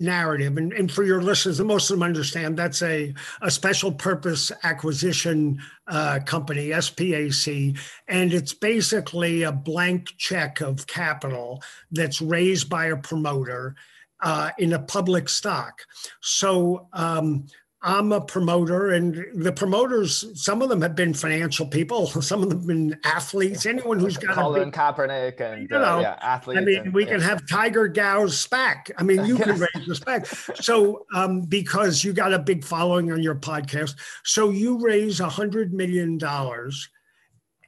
narrative. And, and for your listeners, most of them understand that's a, a special purpose acquisition uh, company, SPAC. And it's basically a blank check of capital that's raised by a promoter uh, in a public stock. So um, I'm a promoter, and the promoters, some of them have been financial people, some of them have been athletes. Anyone who's got Colin Kaepernick and you know, uh, yeah, athletes. I mean, and, we yeah. can have Tiger Gao's SPAC. I mean, you can raise the SPAC. So, um, because you got a big following on your podcast, so you raise a hundred million dollars,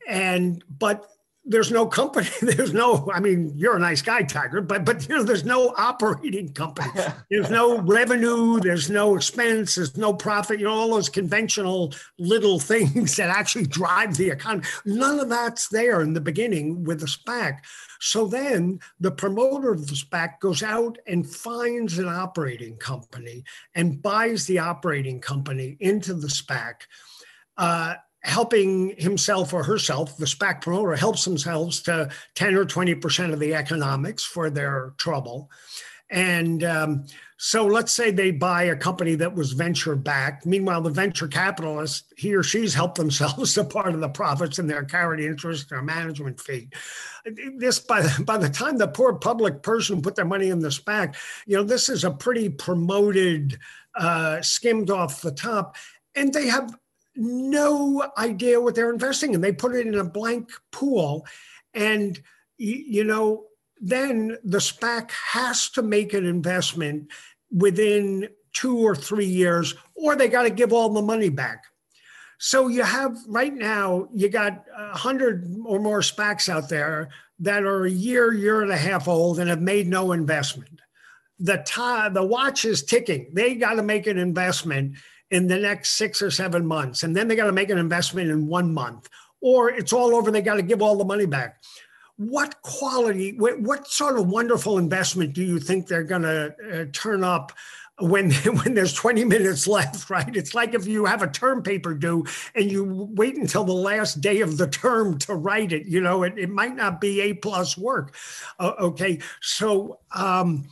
and but there's no company. There's no. I mean, you're a nice guy, Tiger, but but you know, there's no operating company. There's no revenue. There's no expense. There's no profit. You know, all those conventional little things that actually drive the economy. None of that's there in the beginning with the SPAC. So then the promoter of the SPAC goes out and finds an operating company and buys the operating company into the SPAC. Uh, helping himself or herself, the SPAC promoter helps themselves to 10 or 20% of the economics for their trouble. And um, so let's say they buy a company that was venture backed. Meanwhile, the venture capitalist, he or she's helped themselves to part of the profits and their carried interest, their management fee. This by by the time the poor public person put their money in the SPAC, you know, this is a pretty promoted, uh, skimmed off the top, and they have no idea what they're investing in. They put it in a blank pool, and you know then the SPAC has to make an investment within two or three years, or they got to give all the money back. So you have right now, you got a hundred or more SPACs out there that are a year, year and a half old and have made no investment. The time, the watch is ticking. They got to make an investment in the next six or seven months, and then they got to make an investment in one month, or it's all over. They got to give all the money back what quality, what, what sort of wonderful investment do you think they're going to uh, turn up when when there's 20 minutes left, right? It's like if you have a term paper due and you wait until the last day of the term to write it, you know, it, it might not be A plus work. Uh, okay. So um,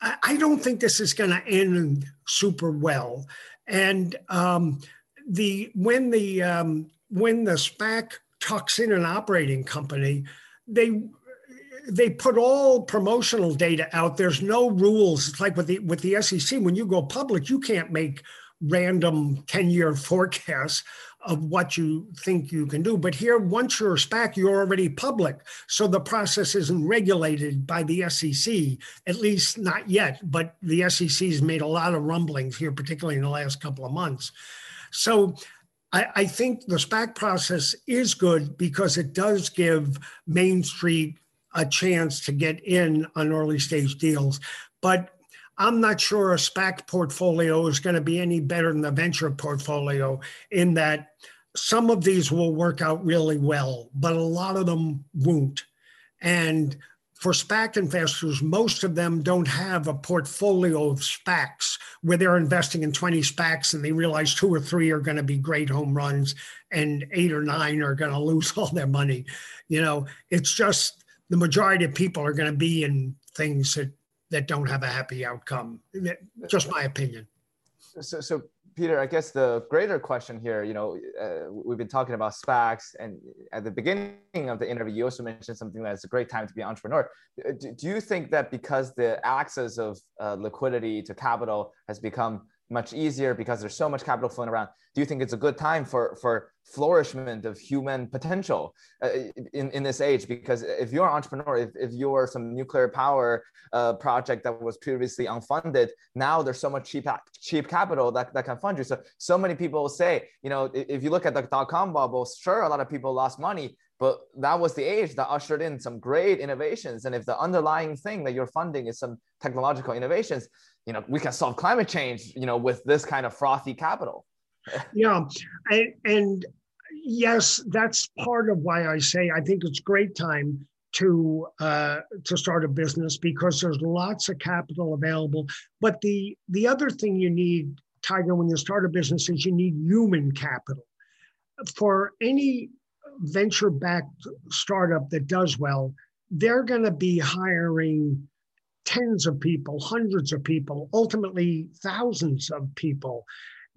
I, I, don't think this is going to end super well. And um, the when the um, when the SPAC tucks in an operating company, they they put all promotional data out. There's no rules. It's like with the with the SEC. When you go public, you can't make random 10-year forecasts of what you think you can do. But here, once you're SPAC, you're already public. So the process isn't regulated by the SEC, at least not yet. But the SEC has made a lot of rumblings here, particularly in the last couple of months. So I, I think the SPAC process is good because it does give Main Street a chance to get in on early stage deals. But I'm not sure a SPAC portfolio is going to be any better than the venture portfolio in that some of these will work out really well, but a lot of them won't. And for SPAC investors, most of them don't have a portfolio of SPACs where they're investing in 20 SPACs and they realize two or three are going to be great home runs and eight or nine are going to lose all their money. You know, it's just the majority of people are going to be in things that, that don't have a happy outcome. Just my opinion. So, so Peter, I guess the greater question here, you know, uh, we've been talking about SPACs, and at the beginning of the interview, you also mentioned something that's a great time to be an entrepreneur. Uh, do, do you think that because the access of uh, liquidity to capital has become much easier because there's so much capital flowing around. Do you think it's a good time for for flourishment of human potential uh, in, in this age? Because if you're an entrepreneur, if, if you're some nuclear power uh, project that was previously unfunded, now there's so much cheap cheap capital that, that can fund you. So so many people say, you know, if you look at the dot com bubble, sure, a lot of people lost money, but that was the age that ushered in some great innovations. And if the underlying thing that you're funding is some technological innovations, you know, we can solve climate change, you know, with this kind of frothy capital. yeah. And, and yes, that's part of why I say I think it's great time to uh, to start a business because there's lots of capital available. But the the other thing you need, Tiger, when you start a business is you need human capital. For any venture backed startup that does well, they're going to be hiring tens of people, hundreds of people, ultimately thousands of people.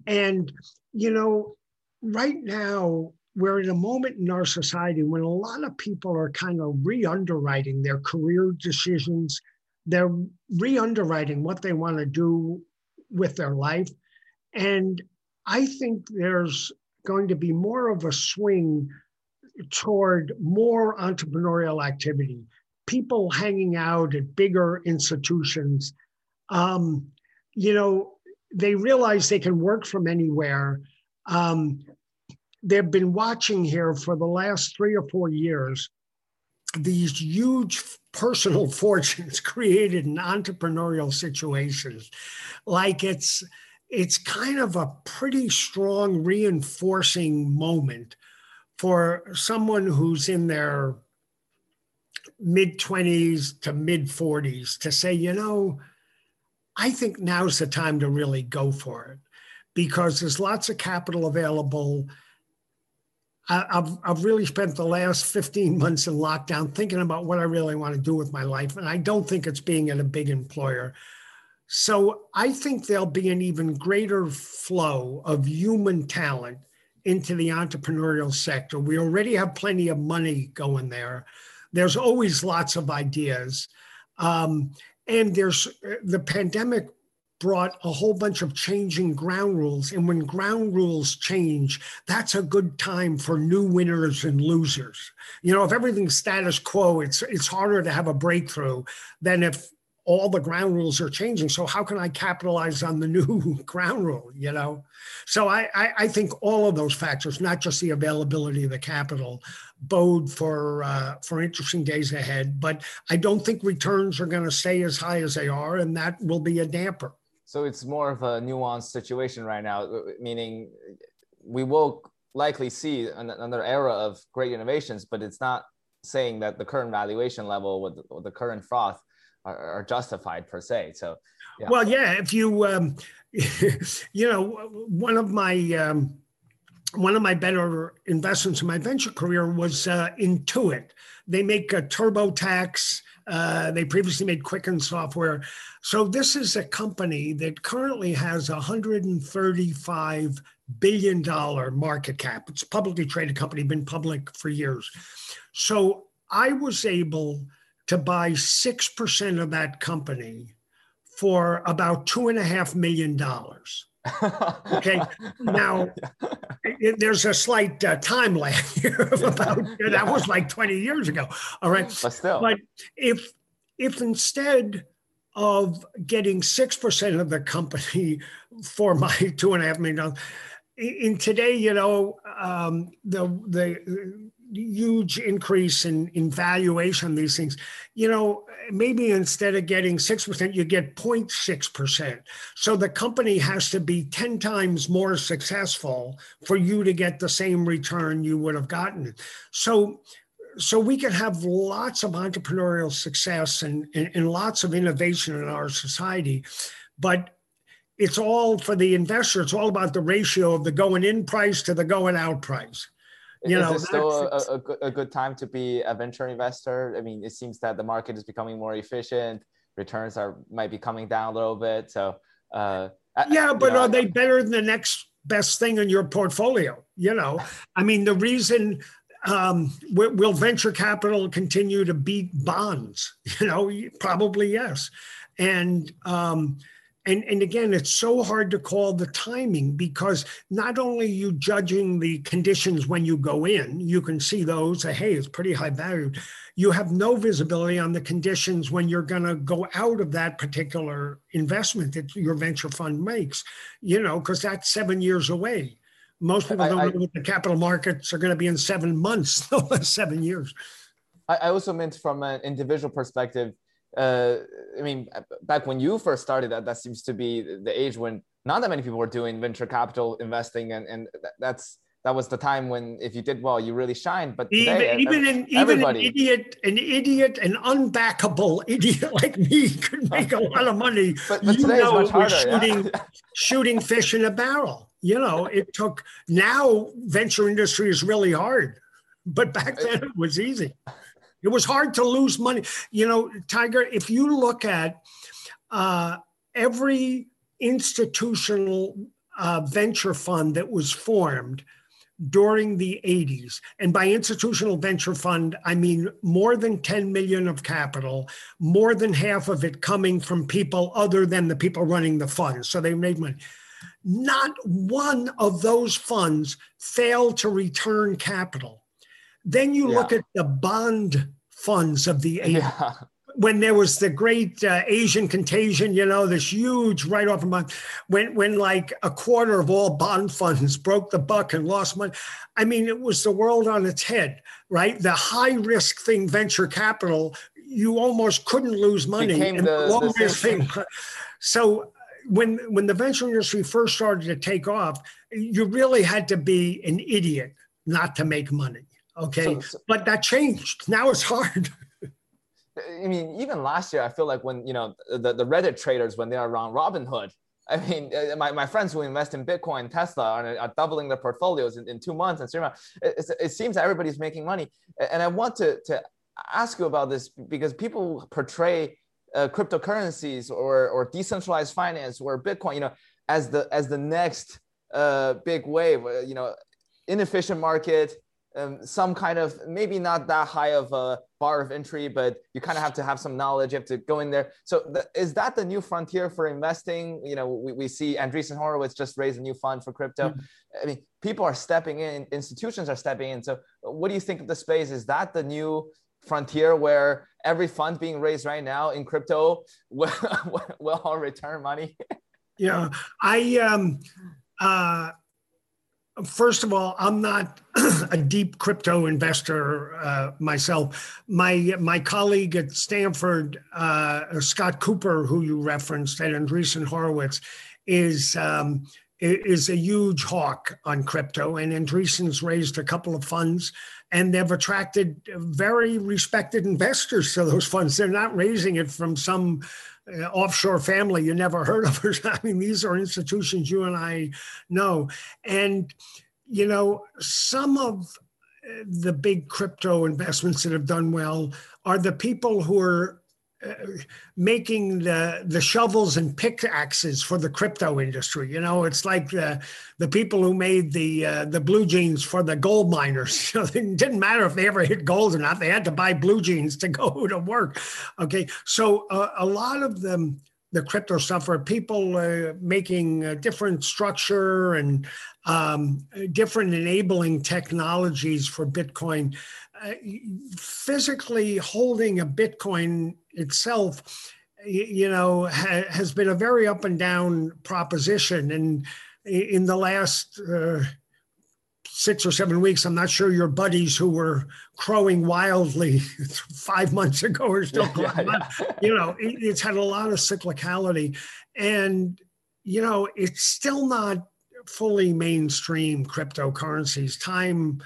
And, you know, right now, we're in a moment in our society when a lot of people are kind of re underwriting their career decisions. They're re underwriting what they want to do with their life. And I think there's going to be more of a swing toward more entrepreneurial activity, people hanging out at bigger institutions. Um, you know, they realize they can work from anywhere. Um, they've been watching here for the last three or four years these huge personal fortunes created in entrepreneurial situations like it's it's kind of a pretty strong reinforcing moment for someone who's in their mid 20s to mid 40s to say, you know, I think now's the time to really go for it because there's lots of capital available. I've, I've really spent the last 15 months in lockdown thinking about what I really want to do with my life. And I don't think it's being at a big employer. So I think there'll be an even greater flow of human talent into the entrepreneurial sector. We already have plenty of money going there. There's always lots of ideas. Um, and there's the pandemic brought a whole bunch of changing ground rules. And when ground rules change, that's a good time for new winners and losers. You know, if everything's status quo, it's it's harder to have a breakthrough than if all the ground rules are changing. So how can I capitalize on the new ground rule? You know, so I, I, I think all of those factors, not just the availability of the capital, bode for uh, for interesting days ahead. But I don't think returns are going to stay as high as they are, and that will be a damper. So it's more of a nuanced situation right now, meaning we will likely see another era of great innovations, but it's not saying that the current valuation level with the current froth are, are, justified per se. So, yeah. well, yeah, if you, um, you know, one of my um, one of my better investments in my venture career was uh, Intuit. They make a TurboTax uh, they previously made Quicken software. So this is a company that currently has a 135 billion dollar market cap. It's a publicly traded company, been public for years. So I was able to buy six percent of that company for about two and a half million dollars. okay now it, there's a slight uh, time lag here about that was like 20 years ago all right? But still. But if if instead of getting 6% of the company for my two and a half million dollars in today you know um, the the huge increase in, in valuation of these things, you know, maybe instead of getting 6%, you get 0.6%. So the company has to be 10 times more successful for you to get the same return you would have gotten. So so we can have lots of entrepreneurial success and, and, and lots of innovation in our society, but it's all for the investor. It's all about the ratio of the going in price to the going out price you is know, it still a, a, good, a good time to be a venture investor? I mean, it seems that the market is becoming more efficient. Returns are might be coming down a little bit. So, uh, yeah, but know, are they better than the next best thing in your portfolio? You know, I mean, the reason um, will, will venture capital continue to beat bonds? You know, probably yes. And um, and and again it's so hard to call the timing because not only you judging the conditions when you go in you can see those say hey it's pretty high valued you have no visibility on the conditions when you're going to go out of that particular investment that your venture fund makes you know because that's seven years away. Most people don't I, know what the capital markets are going to be in seven months no seven years. I also meant from an individual perspective uh, I mean, back when you first started, that that seems to be the age when not that many people were doing venture capital investing, and and that's that was the time when if you did well, you really shined. But today, even an, even an idiot, an idiot, an unbackable idiot like me could make a lot of money. but, but today is much harder. Shooting, yeah. shooting fish in a barrel. You know, it took. Now venture industry is really hard, but back then it was easy. It was hard to lose money. You know, Tiger, if you look at uh, every institutional uh, venture fund that was formed during the 80s, and by institutional venture fund, I mean more than 10 million of capital, more than half of it coming from people other than the people running the fund. So they made money. Not one of those funds failed to return capital then you yeah. look at the bond funds of the 80s. Yeah. When there was the great uh, Asian contagion, you know, this huge write off month, when when like a quarter of all bond funds broke the buck and lost money. I mean, it was the world on its head, right? The high risk thing, venture capital, you almost couldn't lose money. Became and the, the risk thing. So when when the venture industry first started to take off, you really had to be an idiot not to make money. Okay. So, so, but that changed. Now it's hard. I mean, even last year, I feel like when, you know, the, the Reddit traders, when they're around Robinhood, I mean, uh, my, my friends who invest in Bitcoin, Tesla, are, are doubling their portfolios in, in two months and months. It, it, seems everybody's making money. And I want to, to ask you about this because people portray uh, cryptocurrencies or, or decentralized finance or Bitcoin, you know, as the as the next uh, big wave. Uh, you know, inefficient market, um, some kind of maybe not that high of a bar of entry, but you kind of have to have some knowledge. You have to go in there. So the, is that the new frontier for investing? You know, we, we see Andreessen Horowitz just raised a new fund for crypto. Mm-hmm. I mean, people are stepping in, institutions are stepping in. So what do you think of the space? Is that the new frontier where every fund being raised right now in crypto will, will all return money? yeah, I um uh first of all, I'm not a deep crypto investor uh, myself. My my colleague at Stanford, uh, Scott Kupor, who you referenced, and Andreessen Horowitz, is um, is a huge hawk on crypto, and Andreessen's raised a couple of funds, and they've attracted very respected investors to those funds. They're not raising it from some uh, offshore family you never heard of. I mean, these are institutions you and I know. And, you know, some of uh, the big crypto investments that have done well are the people who are making the the shovels and pickaxes for the crypto industry. You know, it's like the the people who made the uh, the blue jeans for the gold miners. It didn't matter if they ever hit gold or not; they had to buy blue jeans to go to work. Okay, so uh, a lot of them. The crypto stuff are people uh, making a different structure and um, different enabling technologies for Bitcoin physically holding a Bitcoin itself, you know, ha- has been a very up and down proposition. And in the last uh, six or seven weeks, I'm not sure your buddies who were crowing wildly five months ago are still yeah, yeah, yeah. You know, it, it's had a lot of cyclicality. And, you know, it's still not fully mainstream cryptocurrencies. Time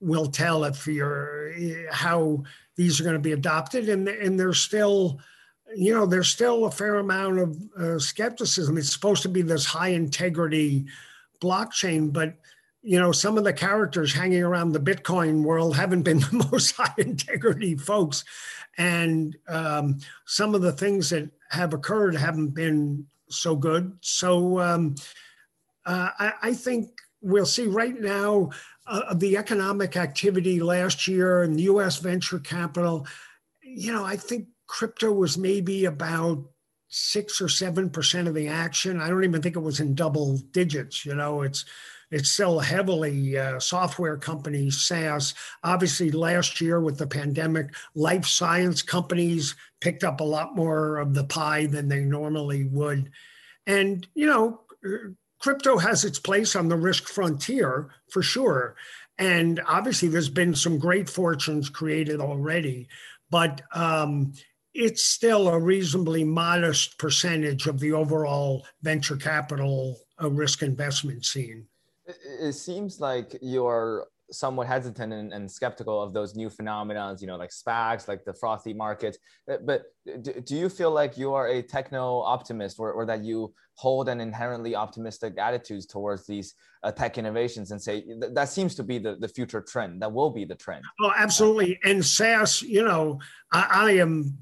will tell if you're how these are going to be adopted, and and there's still, you know, there's still a fair amount of uh, skepticism. It's supposed to be this high integrity blockchain, but you know, some of the characters hanging around the Bitcoin world haven't been the most high integrity folks, and um, some of the things that have occurred haven't been so good. So um, uh, I, I think we'll see right now uh, of the economic activity last year in US venture capital, you know, I think crypto was maybe about six or seven percent of the action. I don't even think it was in double digits. You know, it's it's still heavily uh, software companies, SaaS. Obviously, last year with the pandemic, life science companies picked up a lot more of the pie than they normally would. And, you know, crypto has its place on the risk frontier for sure. And obviously, there's been some great fortunes created already, but um, it's still a reasonably modest percentage of the overall venture capital uh, risk investment scene. It seems like you're somewhat hesitant and, and, skeptical of those new phenomena, you know, like SPACs, like the frothy market. Uh, but do, do you feel like you are a techno optimist or, or that you hold an inherently optimistic attitudes towards these uh, tech innovations and say th- that seems to be the, the future trend, that will be the trend? Oh, absolutely. And SaaS, you know, I, I am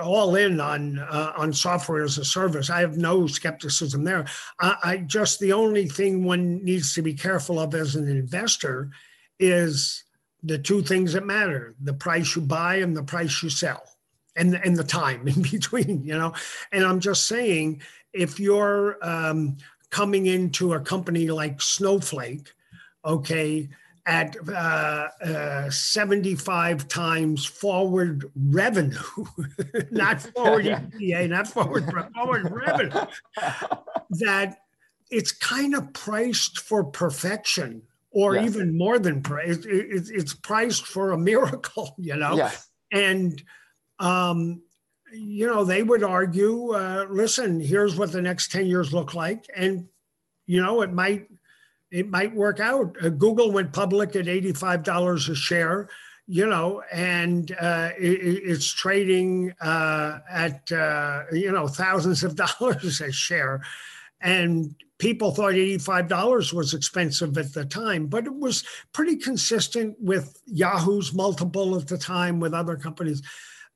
all in on uh, on software as a service. I have no skepticism there. I, I, just the only thing one needs to be careful of as an investor is the two things that matter: the price you buy and the price you sell, and and the time in between. You know, and I'm just saying if you're um, coming into a company like Snowflake, okay at uh, uh, 75 times forward revenue, not forward. EPA, not forward, forward revenue, that it's kind of priced for perfection or yes. even more than price. It, it's priced for a miracle, you know? Yes. And, um, you know, they would argue, uh, listen, here's what the next 10 years look like. And, you know, it might it might work out. Uh, Google went public at $85 a share. you know, and uh, it, it's trading uh, at uh, you know thousands of dollars a share, and people thought $85 was expensive at the time, but it was pretty consistent with Yahoo's multiple at the time with other companies.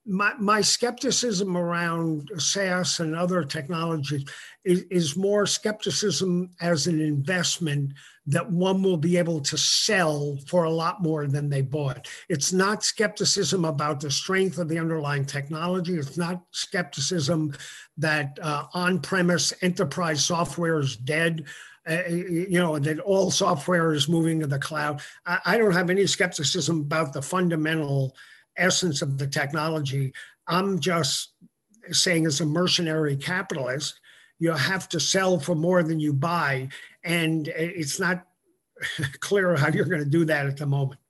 My, my skepticism around SaaS and other technologies is, is more skepticism as an investment that one will be able to sell for a lot more than they bought. It's not skepticism about the strength of the underlying technology. It's not skepticism that uh, on premise enterprise software is dead. Uh, you know, that all software is moving to the cloud. I, I don't have any skepticism about the fundamental essence of the technology. I'm just saying, as a mercenary capitalist, you have to sell for more than you buy. And it's not clear how you're going to do that at the moment.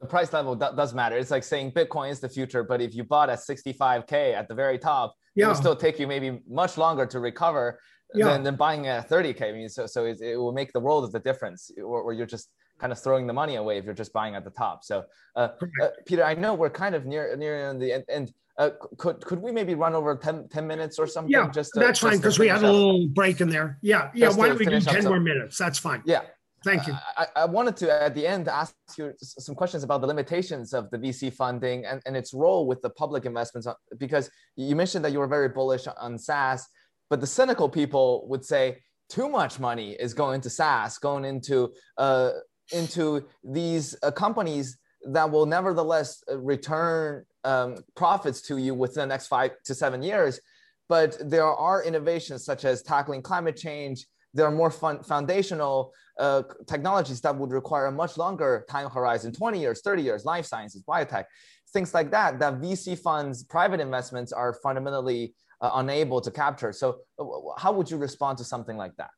The price level does matter. It's like saying Bitcoin is the future, but if you bought at 65K at the very top, yeah. it will still take you maybe much longer to recover yeah. than, than buying at 30K. I mean, so, so it, it will make the world of the difference, or, or, you're just kind of throwing the money away if you're just buying at the top. So, uh, uh, Peter, I know we're kind of near near the end, and uh, could could we maybe run over 10, 10 minutes or something? Yeah, just to, that's fine because we had a little break in there. Yeah, yeah. Why don't we do ten more minutes? That's fine. Yeah. Thank you. I, I, wanted to at the end ask you some questions about the limitations of the VC funding and, and its role with the public investments uh, because you mentioned that you were very bullish on SaaS, but the cynical people would say too much money is going to SaaS, going into uh, into these uh, companies that will nevertheless uh, return um, profits to you within the next five to seven years. But there are innovations such as tackling climate change. There are more fun, foundational uh, technologies that would require a much longer time horizon 20 years, 30 years, life sciences, biotech, things like that, that VC funds, private investments are fundamentally uh, unable to capture. So, uh, how would you respond to something like that?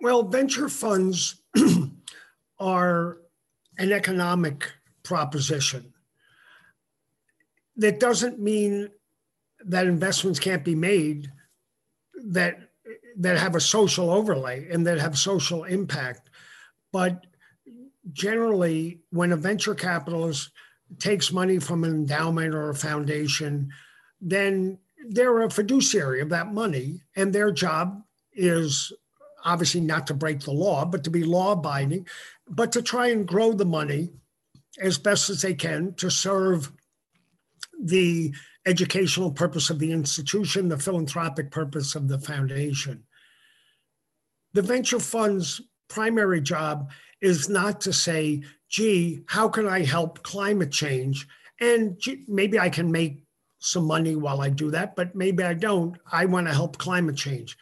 Well, venture funds are an economic proposition. That doesn't mean that investments can't be made that that have a social overlay and that have social impact. But generally, when a venture capitalist takes money from an endowment or a foundation, then they're a fiduciary of that money, and their job is obviously not to break the law, but to be law abiding, but to try and grow the money as best as they can to serve the educational purpose of the institution, the philanthropic purpose of the foundation. The venture fund's primary job is not to say, gee, how can I help climate change? And gee, maybe I can make some money while I do that, but maybe I don't. I want to help climate change.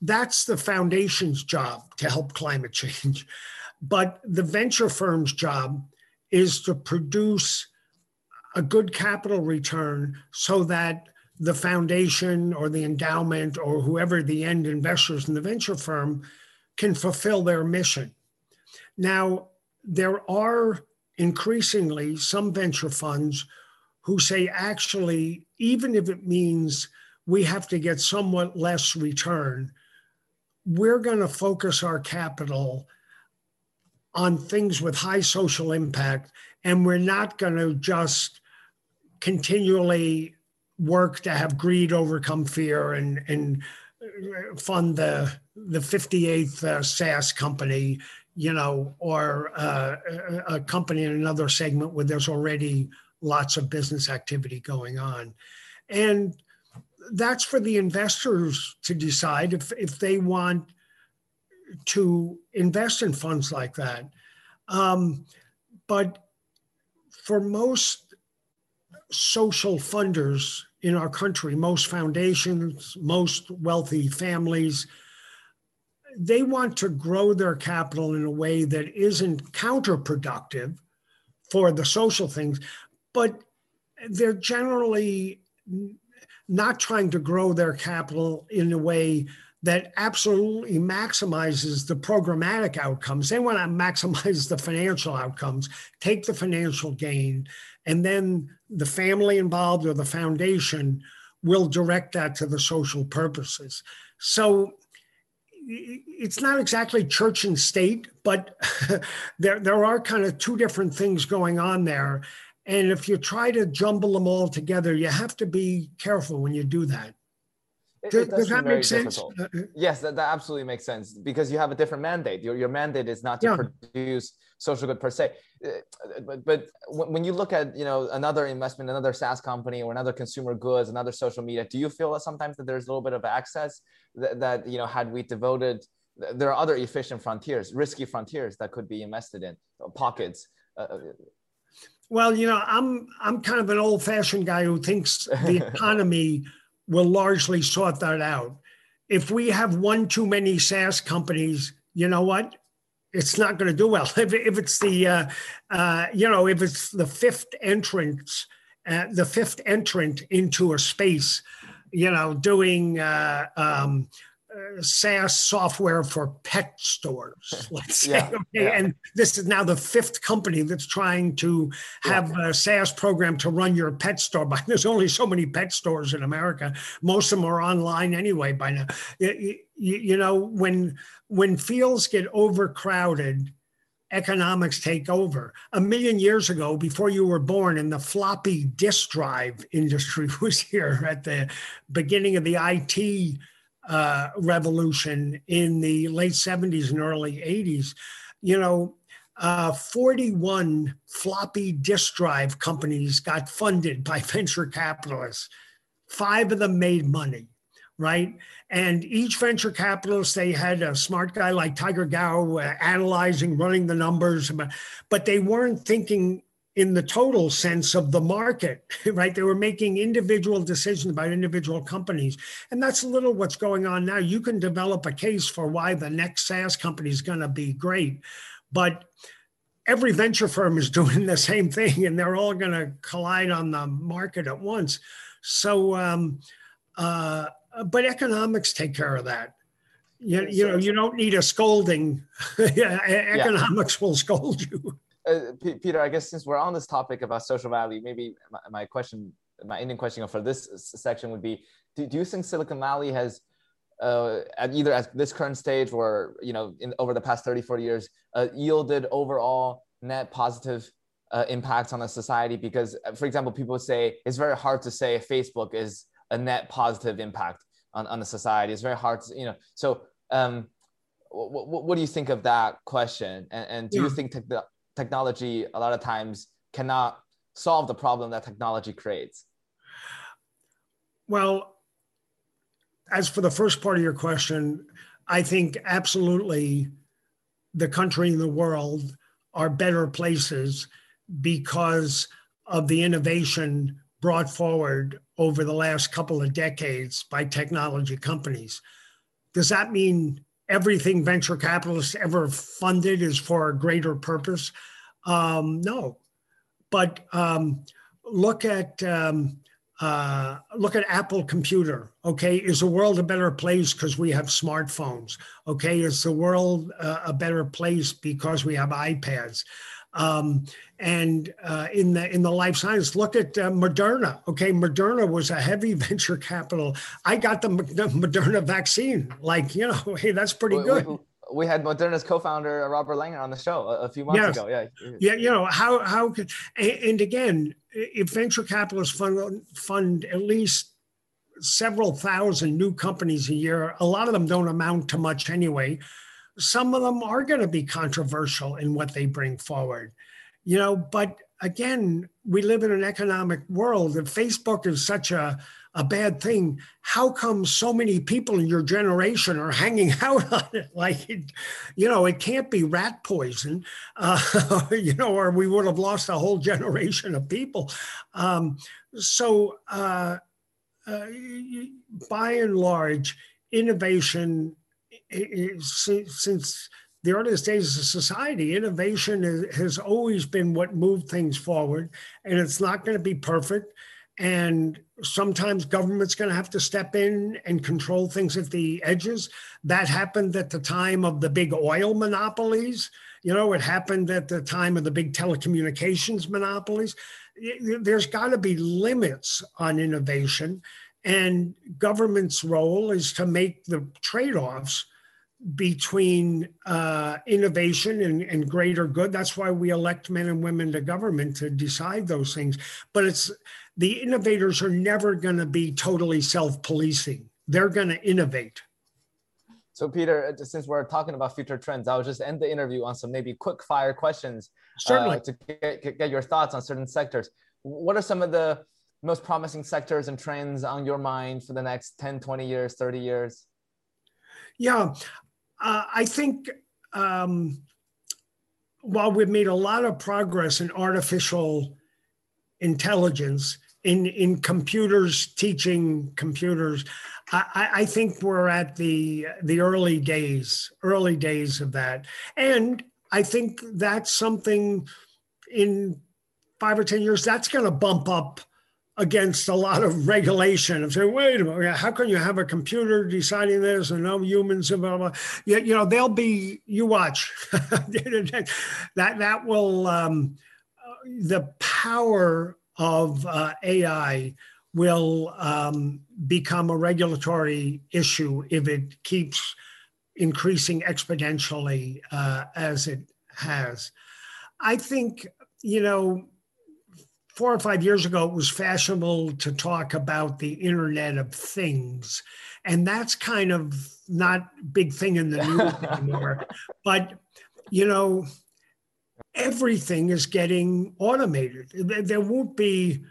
That's the foundation's job to help climate change. But the venture firm's job is to produce a good capital return so that the foundation or the endowment or whoever the end investors in the venture firm can fulfill their mission. Now, there are increasingly some venture funds who say actually, even if it means we have to get somewhat less return, we're going to focus our capital on things with high social impact, and we're not going to just continually work to have greed overcome fear and and fund the the 58th uh, SaaS company, you know, or uh, a company in another segment where there's already lots of business activity going on, and that's for the investors to decide if if they want to invest in funds like that. Um, but for most social funders in our country, most foundations, most wealthy families, they want to grow their capital in a way that isn't counterproductive for the social things, but they're generally not trying to grow their capital in a way that absolutely maximizes the programmatic outcomes. They want to maximize the financial outcomes, take the financial gain, and then the family involved or the foundation will direct that to the social purposes. So it's not exactly church and state, but there there are kind of two different things going on there. And if you try to jumble them all together, you have to be careful when you do that. It, does, it does that make sense? Uh, uh, yes, that, that absolutely makes sense because you have a different mandate. Your, your mandate is not to yeah. produce social good per se. Uh, but, but when you look at you know another investment, another SaaS company, or another consumer goods, another social media, do you feel that sometimes that there's a little bit of access that, that you know had we devoted, there are other efficient frontiers, risky frontiers that could be invested in pockets. Uh, well, you know, I'm I'm kind of an old-fashioned guy who thinks the economy will largely sort that out. If we have one too many SaaS companies, you know what? It's not going to do well. If, if it's the, uh, uh, you know, if it's the fifth entrance, uh, the fifth entrant into a space, you know, doing uh, um, Uh, SaaS software for pet stores, let's say. Yeah, okay. Yeah. And this is now the fifth company that's trying to have yeah. a SaaS program to run your pet store. But there's only so many pet stores in America. Most of them are online anyway by now. You, you, you know, when when fields get overcrowded, economics take over. A million years ago, before you were born, and the floppy disk drive industry was here at the beginning of the IT uh, revolution in the late 70s and early 80s, you know, uh, 41 floppy disk drive companies got funded by venture capitalists. Five of them made money, right? And each venture capitalist, they had a smart guy like Tiger Gao uh, analyzing, running the numbers, but they weren't thinking in the total sense of the market, right? They were making individual decisions about individual companies. And that's a little what's going on now. You can develop a case for why the next SaaS company is going to be great. But every venture firm is doing the same thing and they're all going to collide on the market at once. So, um, uh, but economics take care of that. You, you know, you don't need a scolding. economics yeah. will scold you uh, P- Peter, I guess since we're on this topic about social value, maybe my, my question, my ending question for this section would be: Do, do you think Silicon Valley has, uh, at either at this current stage or you know in over the past 30, 40 years, uh, yielded overall net positive uh, impacts on the society? Because, uh, for example, people say it's very hard to say Facebook is a net positive impact on, on the society. It's very hard to, you know. So, um, what, what do you think of that question? And, and do yeah. you think te- technology a lot of times cannot solve the problem that technology creates? Well, as for the first part of your question, I think absolutely the country and the world are better places because of the innovation brought forward over the last couple of decades by technology companies. Does that mean everything venture capitalists ever funded is for a greater purpose? Um, no, but um, look at um, uh, look at Apple Computer. Okay, is the world a better place because we have smartphones? Okay, is the world uh, a better place because we have iPads? Um, and uh, in the in the life science, look at uh, Moderna. Okay, Moderna was a heavy venture capital. I got the, the Moderna vaccine. Like you know, hey, that's pretty good. We, we had Moderna's co-founder Robert Langer on the show a, a few months yes. ago. Yeah, yeah. You know how how could and again, if venture capitalists fund fund at least several thousand new companies a year, a lot of them don't amount to much anyway some of them are going to be controversial in what they bring forward. You know but again we live in an economic world and facebook is such a, a bad thing. How come so many people in your generation are hanging out on it? Like it, you know it can't be rat poison uh, you know or we would have lost a whole generation of people. Um, so uh, uh, by and large innovation since the earliest days of society, innovation has always been what moved things forward, and it's not going to be perfect. And sometimes government's going to have to step in and control things at the edges. That happened at the time of the big oil monopolies. You know, it happened at the time of the big telecommunications monopolies. There's got to be limits on innovation. And government's role is to make the trade offs between uh, innovation and, and greater good. That's why we elect men and women to government to decide those things. But it's the innovators are never going to be totally self-policing. They're going to innovate. So, Peter, uh, since we're talking about future trends, I'll just end the interview on some maybe quick fire questions Certainly. Uh, to get, get your thoughts on certain sectors. What are some of the most promising sectors and trends on your mind for the next 10, 20 years, 30 years? Yeah, uh, I think um, while we've made a lot of progress in artificial intelligence, in, in computers, teaching computers, I, I think we're at the the early days, early days of that. And I think that's something in five or 10 years, that's going to bump up against a lot of regulation of saying, wait a minute, how can you have a computer deciding this and no humans and blah, blah. You, you know, they'll be, you watch. that, that will, um, the power of uh, AI will um, become a regulatory issue if it keeps increasing exponentially uh, as it has. I think, you know, four or five years ago, it was fashionable to talk about the Internet of Things. And that's kind of not big thing in the news anymore. But, you know, everything is getting automated. There won't be,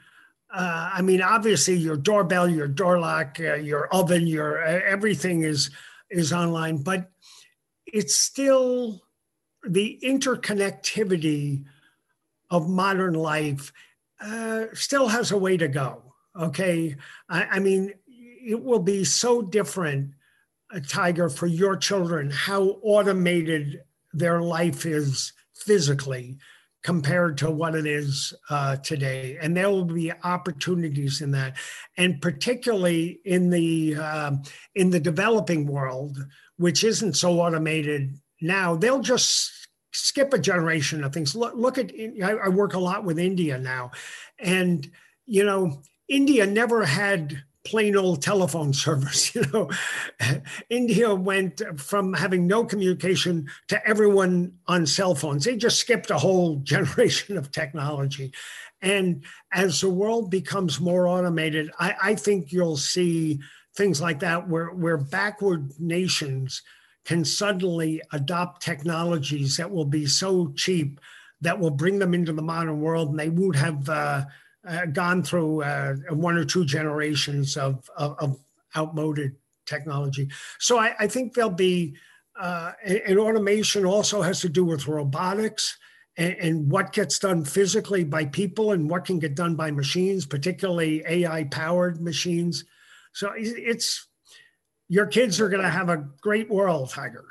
uh, I mean, obviously your doorbell, your door lock, uh, your oven, your uh, everything is is online, but it's still the interconnectivity of modern life uh, still has a way to go. Okay. I, I mean, it will be so different, uh, Tiger, for your children, how automated their life is physically compared to what it is uh, today. And there will be opportunities in that. And particularly in the, uh, in the developing world, which isn't so automated now, they'll just skip a generation of things. Look, look at, I, I work a lot with India now. And, you know, India never had plain old telephone service. You know, India went from having no communication to everyone on cell phones. They just skipped a whole generation of technology. And as the world becomes more automated, I, I think you'll see things like that where, where backward nations can suddenly adopt technologies that will be so cheap that will bring them into the modern world and they won't have uh, uh, gone through uh, one or two generations of, of, of outmoded technology. So I, I think there'll be, uh, and automation also has to do with robotics and, and, what gets done physically by people and what can get done by machines, particularly AI powered machines. So it's your kids are going to have a great world, Tiger.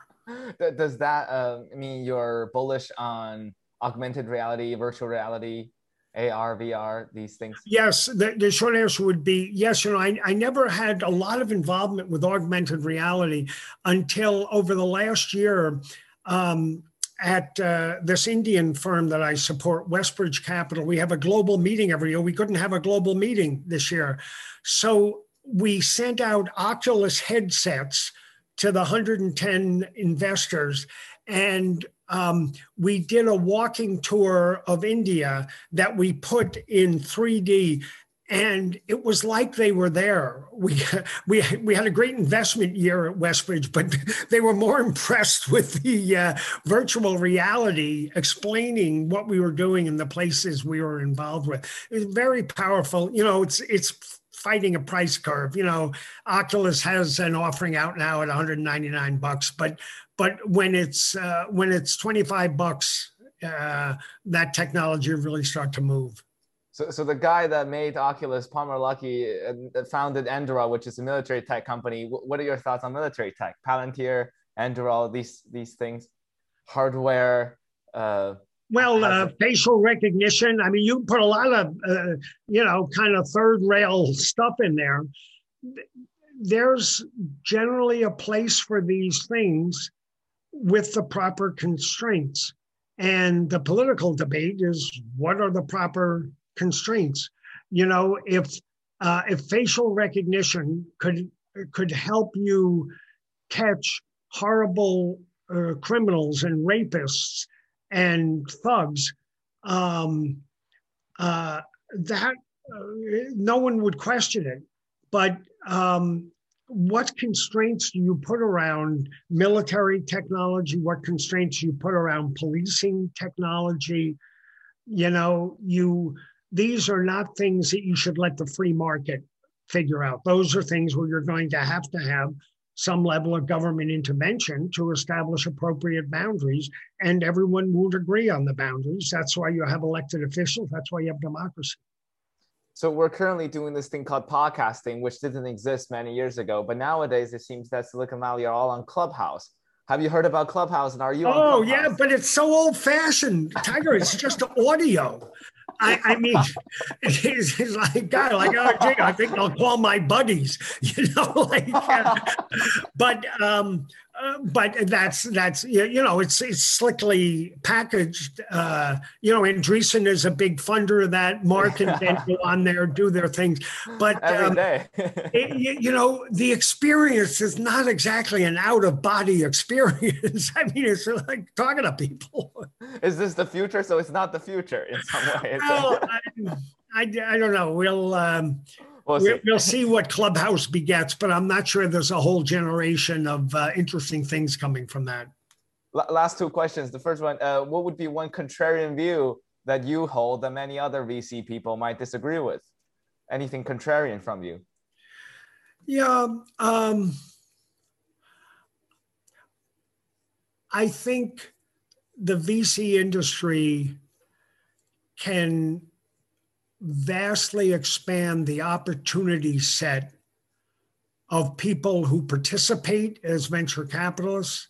Does that uh, mean you're bullish on augmented reality, virtual reality, AR, VR, these things? Yes, the, the short answer would be yes. You know, I, I never had a lot of involvement with augmented reality until over the last year. Um, at uh, this Indian firm that I support, Westbridge Capital, we have a global meeting every year. We couldn't have a global meeting this year. So we sent out Oculus headsets to the 110 investors and um, we did a walking tour of India that we put in 3D and it was like they were there. We we we had a great investment year at Westbridge, but they were more impressed with the uh, virtual reality explaining what we were doing and the places we were involved with. It was very powerful. You know, it's it's fighting a price curve. You know, Oculus has an offering out now at 199 bucks, but but when it's uh, when it's 25 bucks, uh, that technology really start to move. So, so the guy that made Oculus, Palmer Luckey, uh, founded Anduril, which is a military tech company. What are your thoughts on military tech? Palantir, Anduril, these these things, hardware. Uh, well, uh, facial recognition. I mean, you put a lot of, uh, you know, kind of third rail stuff in there. There's generally a place for these things with the proper constraints. And the political debate is what are the proper constraints? You know, if uh, if facial recognition could could help you catch horrible uh, criminals and rapists and thugs, um, uh, that uh, no one would question it. But um, what constraints do you put around military technology? What constraints do you put around policing technology? You know, you these are not things that you should let the free market figure out. Those are things where you're going to have to have some level of government intervention to establish appropriate boundaries, and everyone would agree on the boundaries. That's why you have elected officials. That's why you have democracy. So we're currently doing this thing called podcasting, which didn't exist many years ago. But nowadays, it seems that Silicon Valley are all on Clubhouse. Have you heard about Clubhouse? And are you? Oh yeah, but it's so old fashioned, Tiger. It's just audio. I, I mean, it's, it's like God, like oh, gee, I think I'll call my buddies, you know, like. Uh, but um, uh, but that's that's you know it's it's slickly packaged. Uh, you know, Andreessen is a big funder of that. Mark and Ben go on there do their things, but um, it, you, you, know the experience is not exactly an out of body experience. I mean, it's like talking to people. Is this the future? So it's not the future in some way. Well, I, I, I, don't know. We'll. Um, We'll see. we'll see. what Clubhouse begets, but I'm not sure there's a whole generation of uh, interesting things coming from that. Last two questions. The first one uh, What would be one contrarian view that you hold that many other VC people might disagree with? Anything contrarian from you? Yeah. Um, I think the VC industry can vastly expand the opportunity set of people who participate as venture capitalists,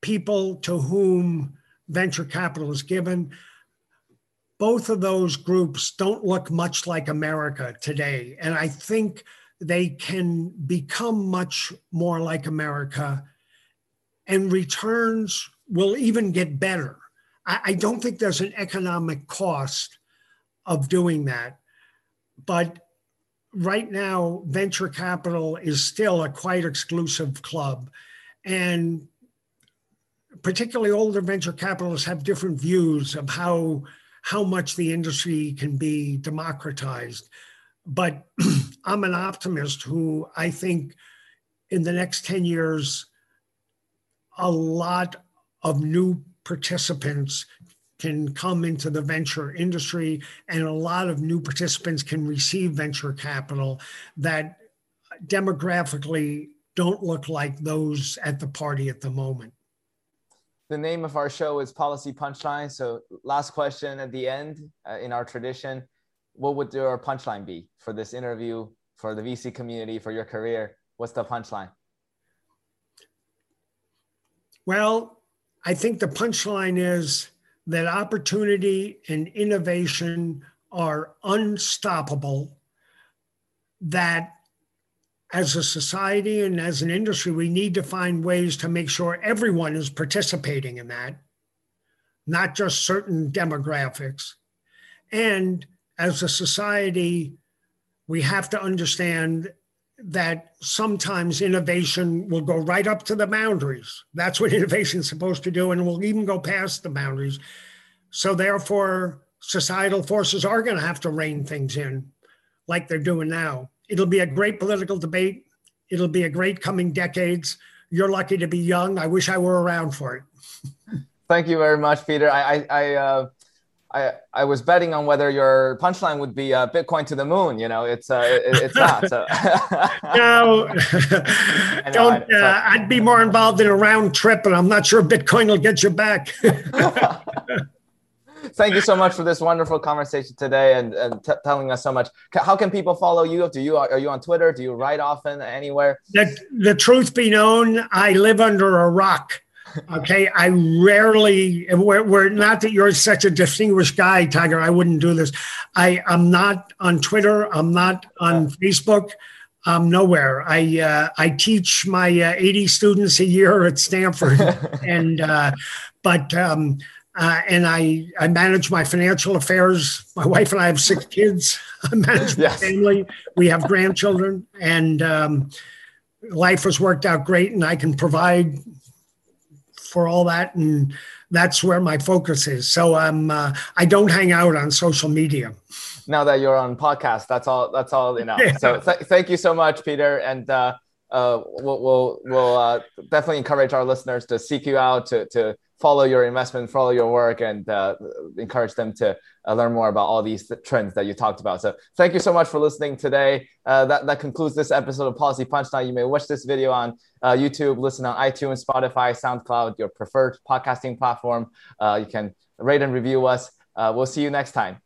people to whom venture capital is given. Both of those groups don't look much like America today. And I think they can become much more like America, and returns will even get better. I, I don't think there's an economic cost of doing that. But right now, venture capital is still a quite exclusive club. And particularly older venture capitalists have different views of how, how much the industry can be democratized. But I'm an optimist who I think in the next 10 years, a lot of new participants can come into the venture industry and a lot of new participants can receive venture capital that demographically don't look like those at the party at the moment. The name of our show is Policy Punchline. So, last question at the end uh, in our tradition what would your punchline be for this interview, for the VC community, for your career? What's the punchline? Well, I think the punchline is that opportunity and innovation are unstoppable, that as a society and as an industry, we need to find ways to make sure everyone is participating in that, not just certain demographics. And as a society, we have to understand that sometimes innovation will go right up to the boundaries. That's what innovation is supposed to do, and will even go past the boundaries. So, therefore, societal forces are going to have to rein things in like they're doing now. It'll be a great political debate. It'll be a great coming decades. You're lucky to be young. I wish I were around for it. Thank you very much, Peter. I, I, I uh I, I was betting on whether your punchline would be uh, Bitcoin to the moon. You know, it's uh, it, it's not. So. no, don't. Uh, I'd be more involved in a round trip, and I'm not sure Bitcoin will get you back. Thank you so much for this wonderful conversation today and, and t- telling us so much. How can people follow you? Do you are you on Twitter? Do you write often anywhere? The, the truth be known, I live under a rock. Okay, I rarely. We're, we're, not that you're such a distinguished guy, Tiger. I wouldn't do this. I am not on Twitter. I'm not on Facebook. I'm nowhere. I uh, I teach my uh, 80 students a year at Stanford, and uh, but um, uh, and I I manage my financial affairs. My wife and I have six kids. I manage my yes. family. We have grandchildren, and um, life has worked out great, and I can provide for all that, and that's where my focus is. So um, uh, I don't hang out on social media. Now that you're on podcast, that's all. That's all you know. Yeah. So th- thank you so much, Peter, and uh, uh, we'll we'll, we'll uh, definitely encourage our listeners to seek you out to to follow your investment, follow your work, and uh, encourage them to uh, learn more about all these trends that you talked about. So thank you so much for listening today. Uh, that, that concludes this episode of Policy Punchline. You may watch this video on uh, YouTube, listen on iTunes, Spotify, SoundCloud, your preferred podcasting platform. Uh, you can rate and review us. Uh, we'll see you next time.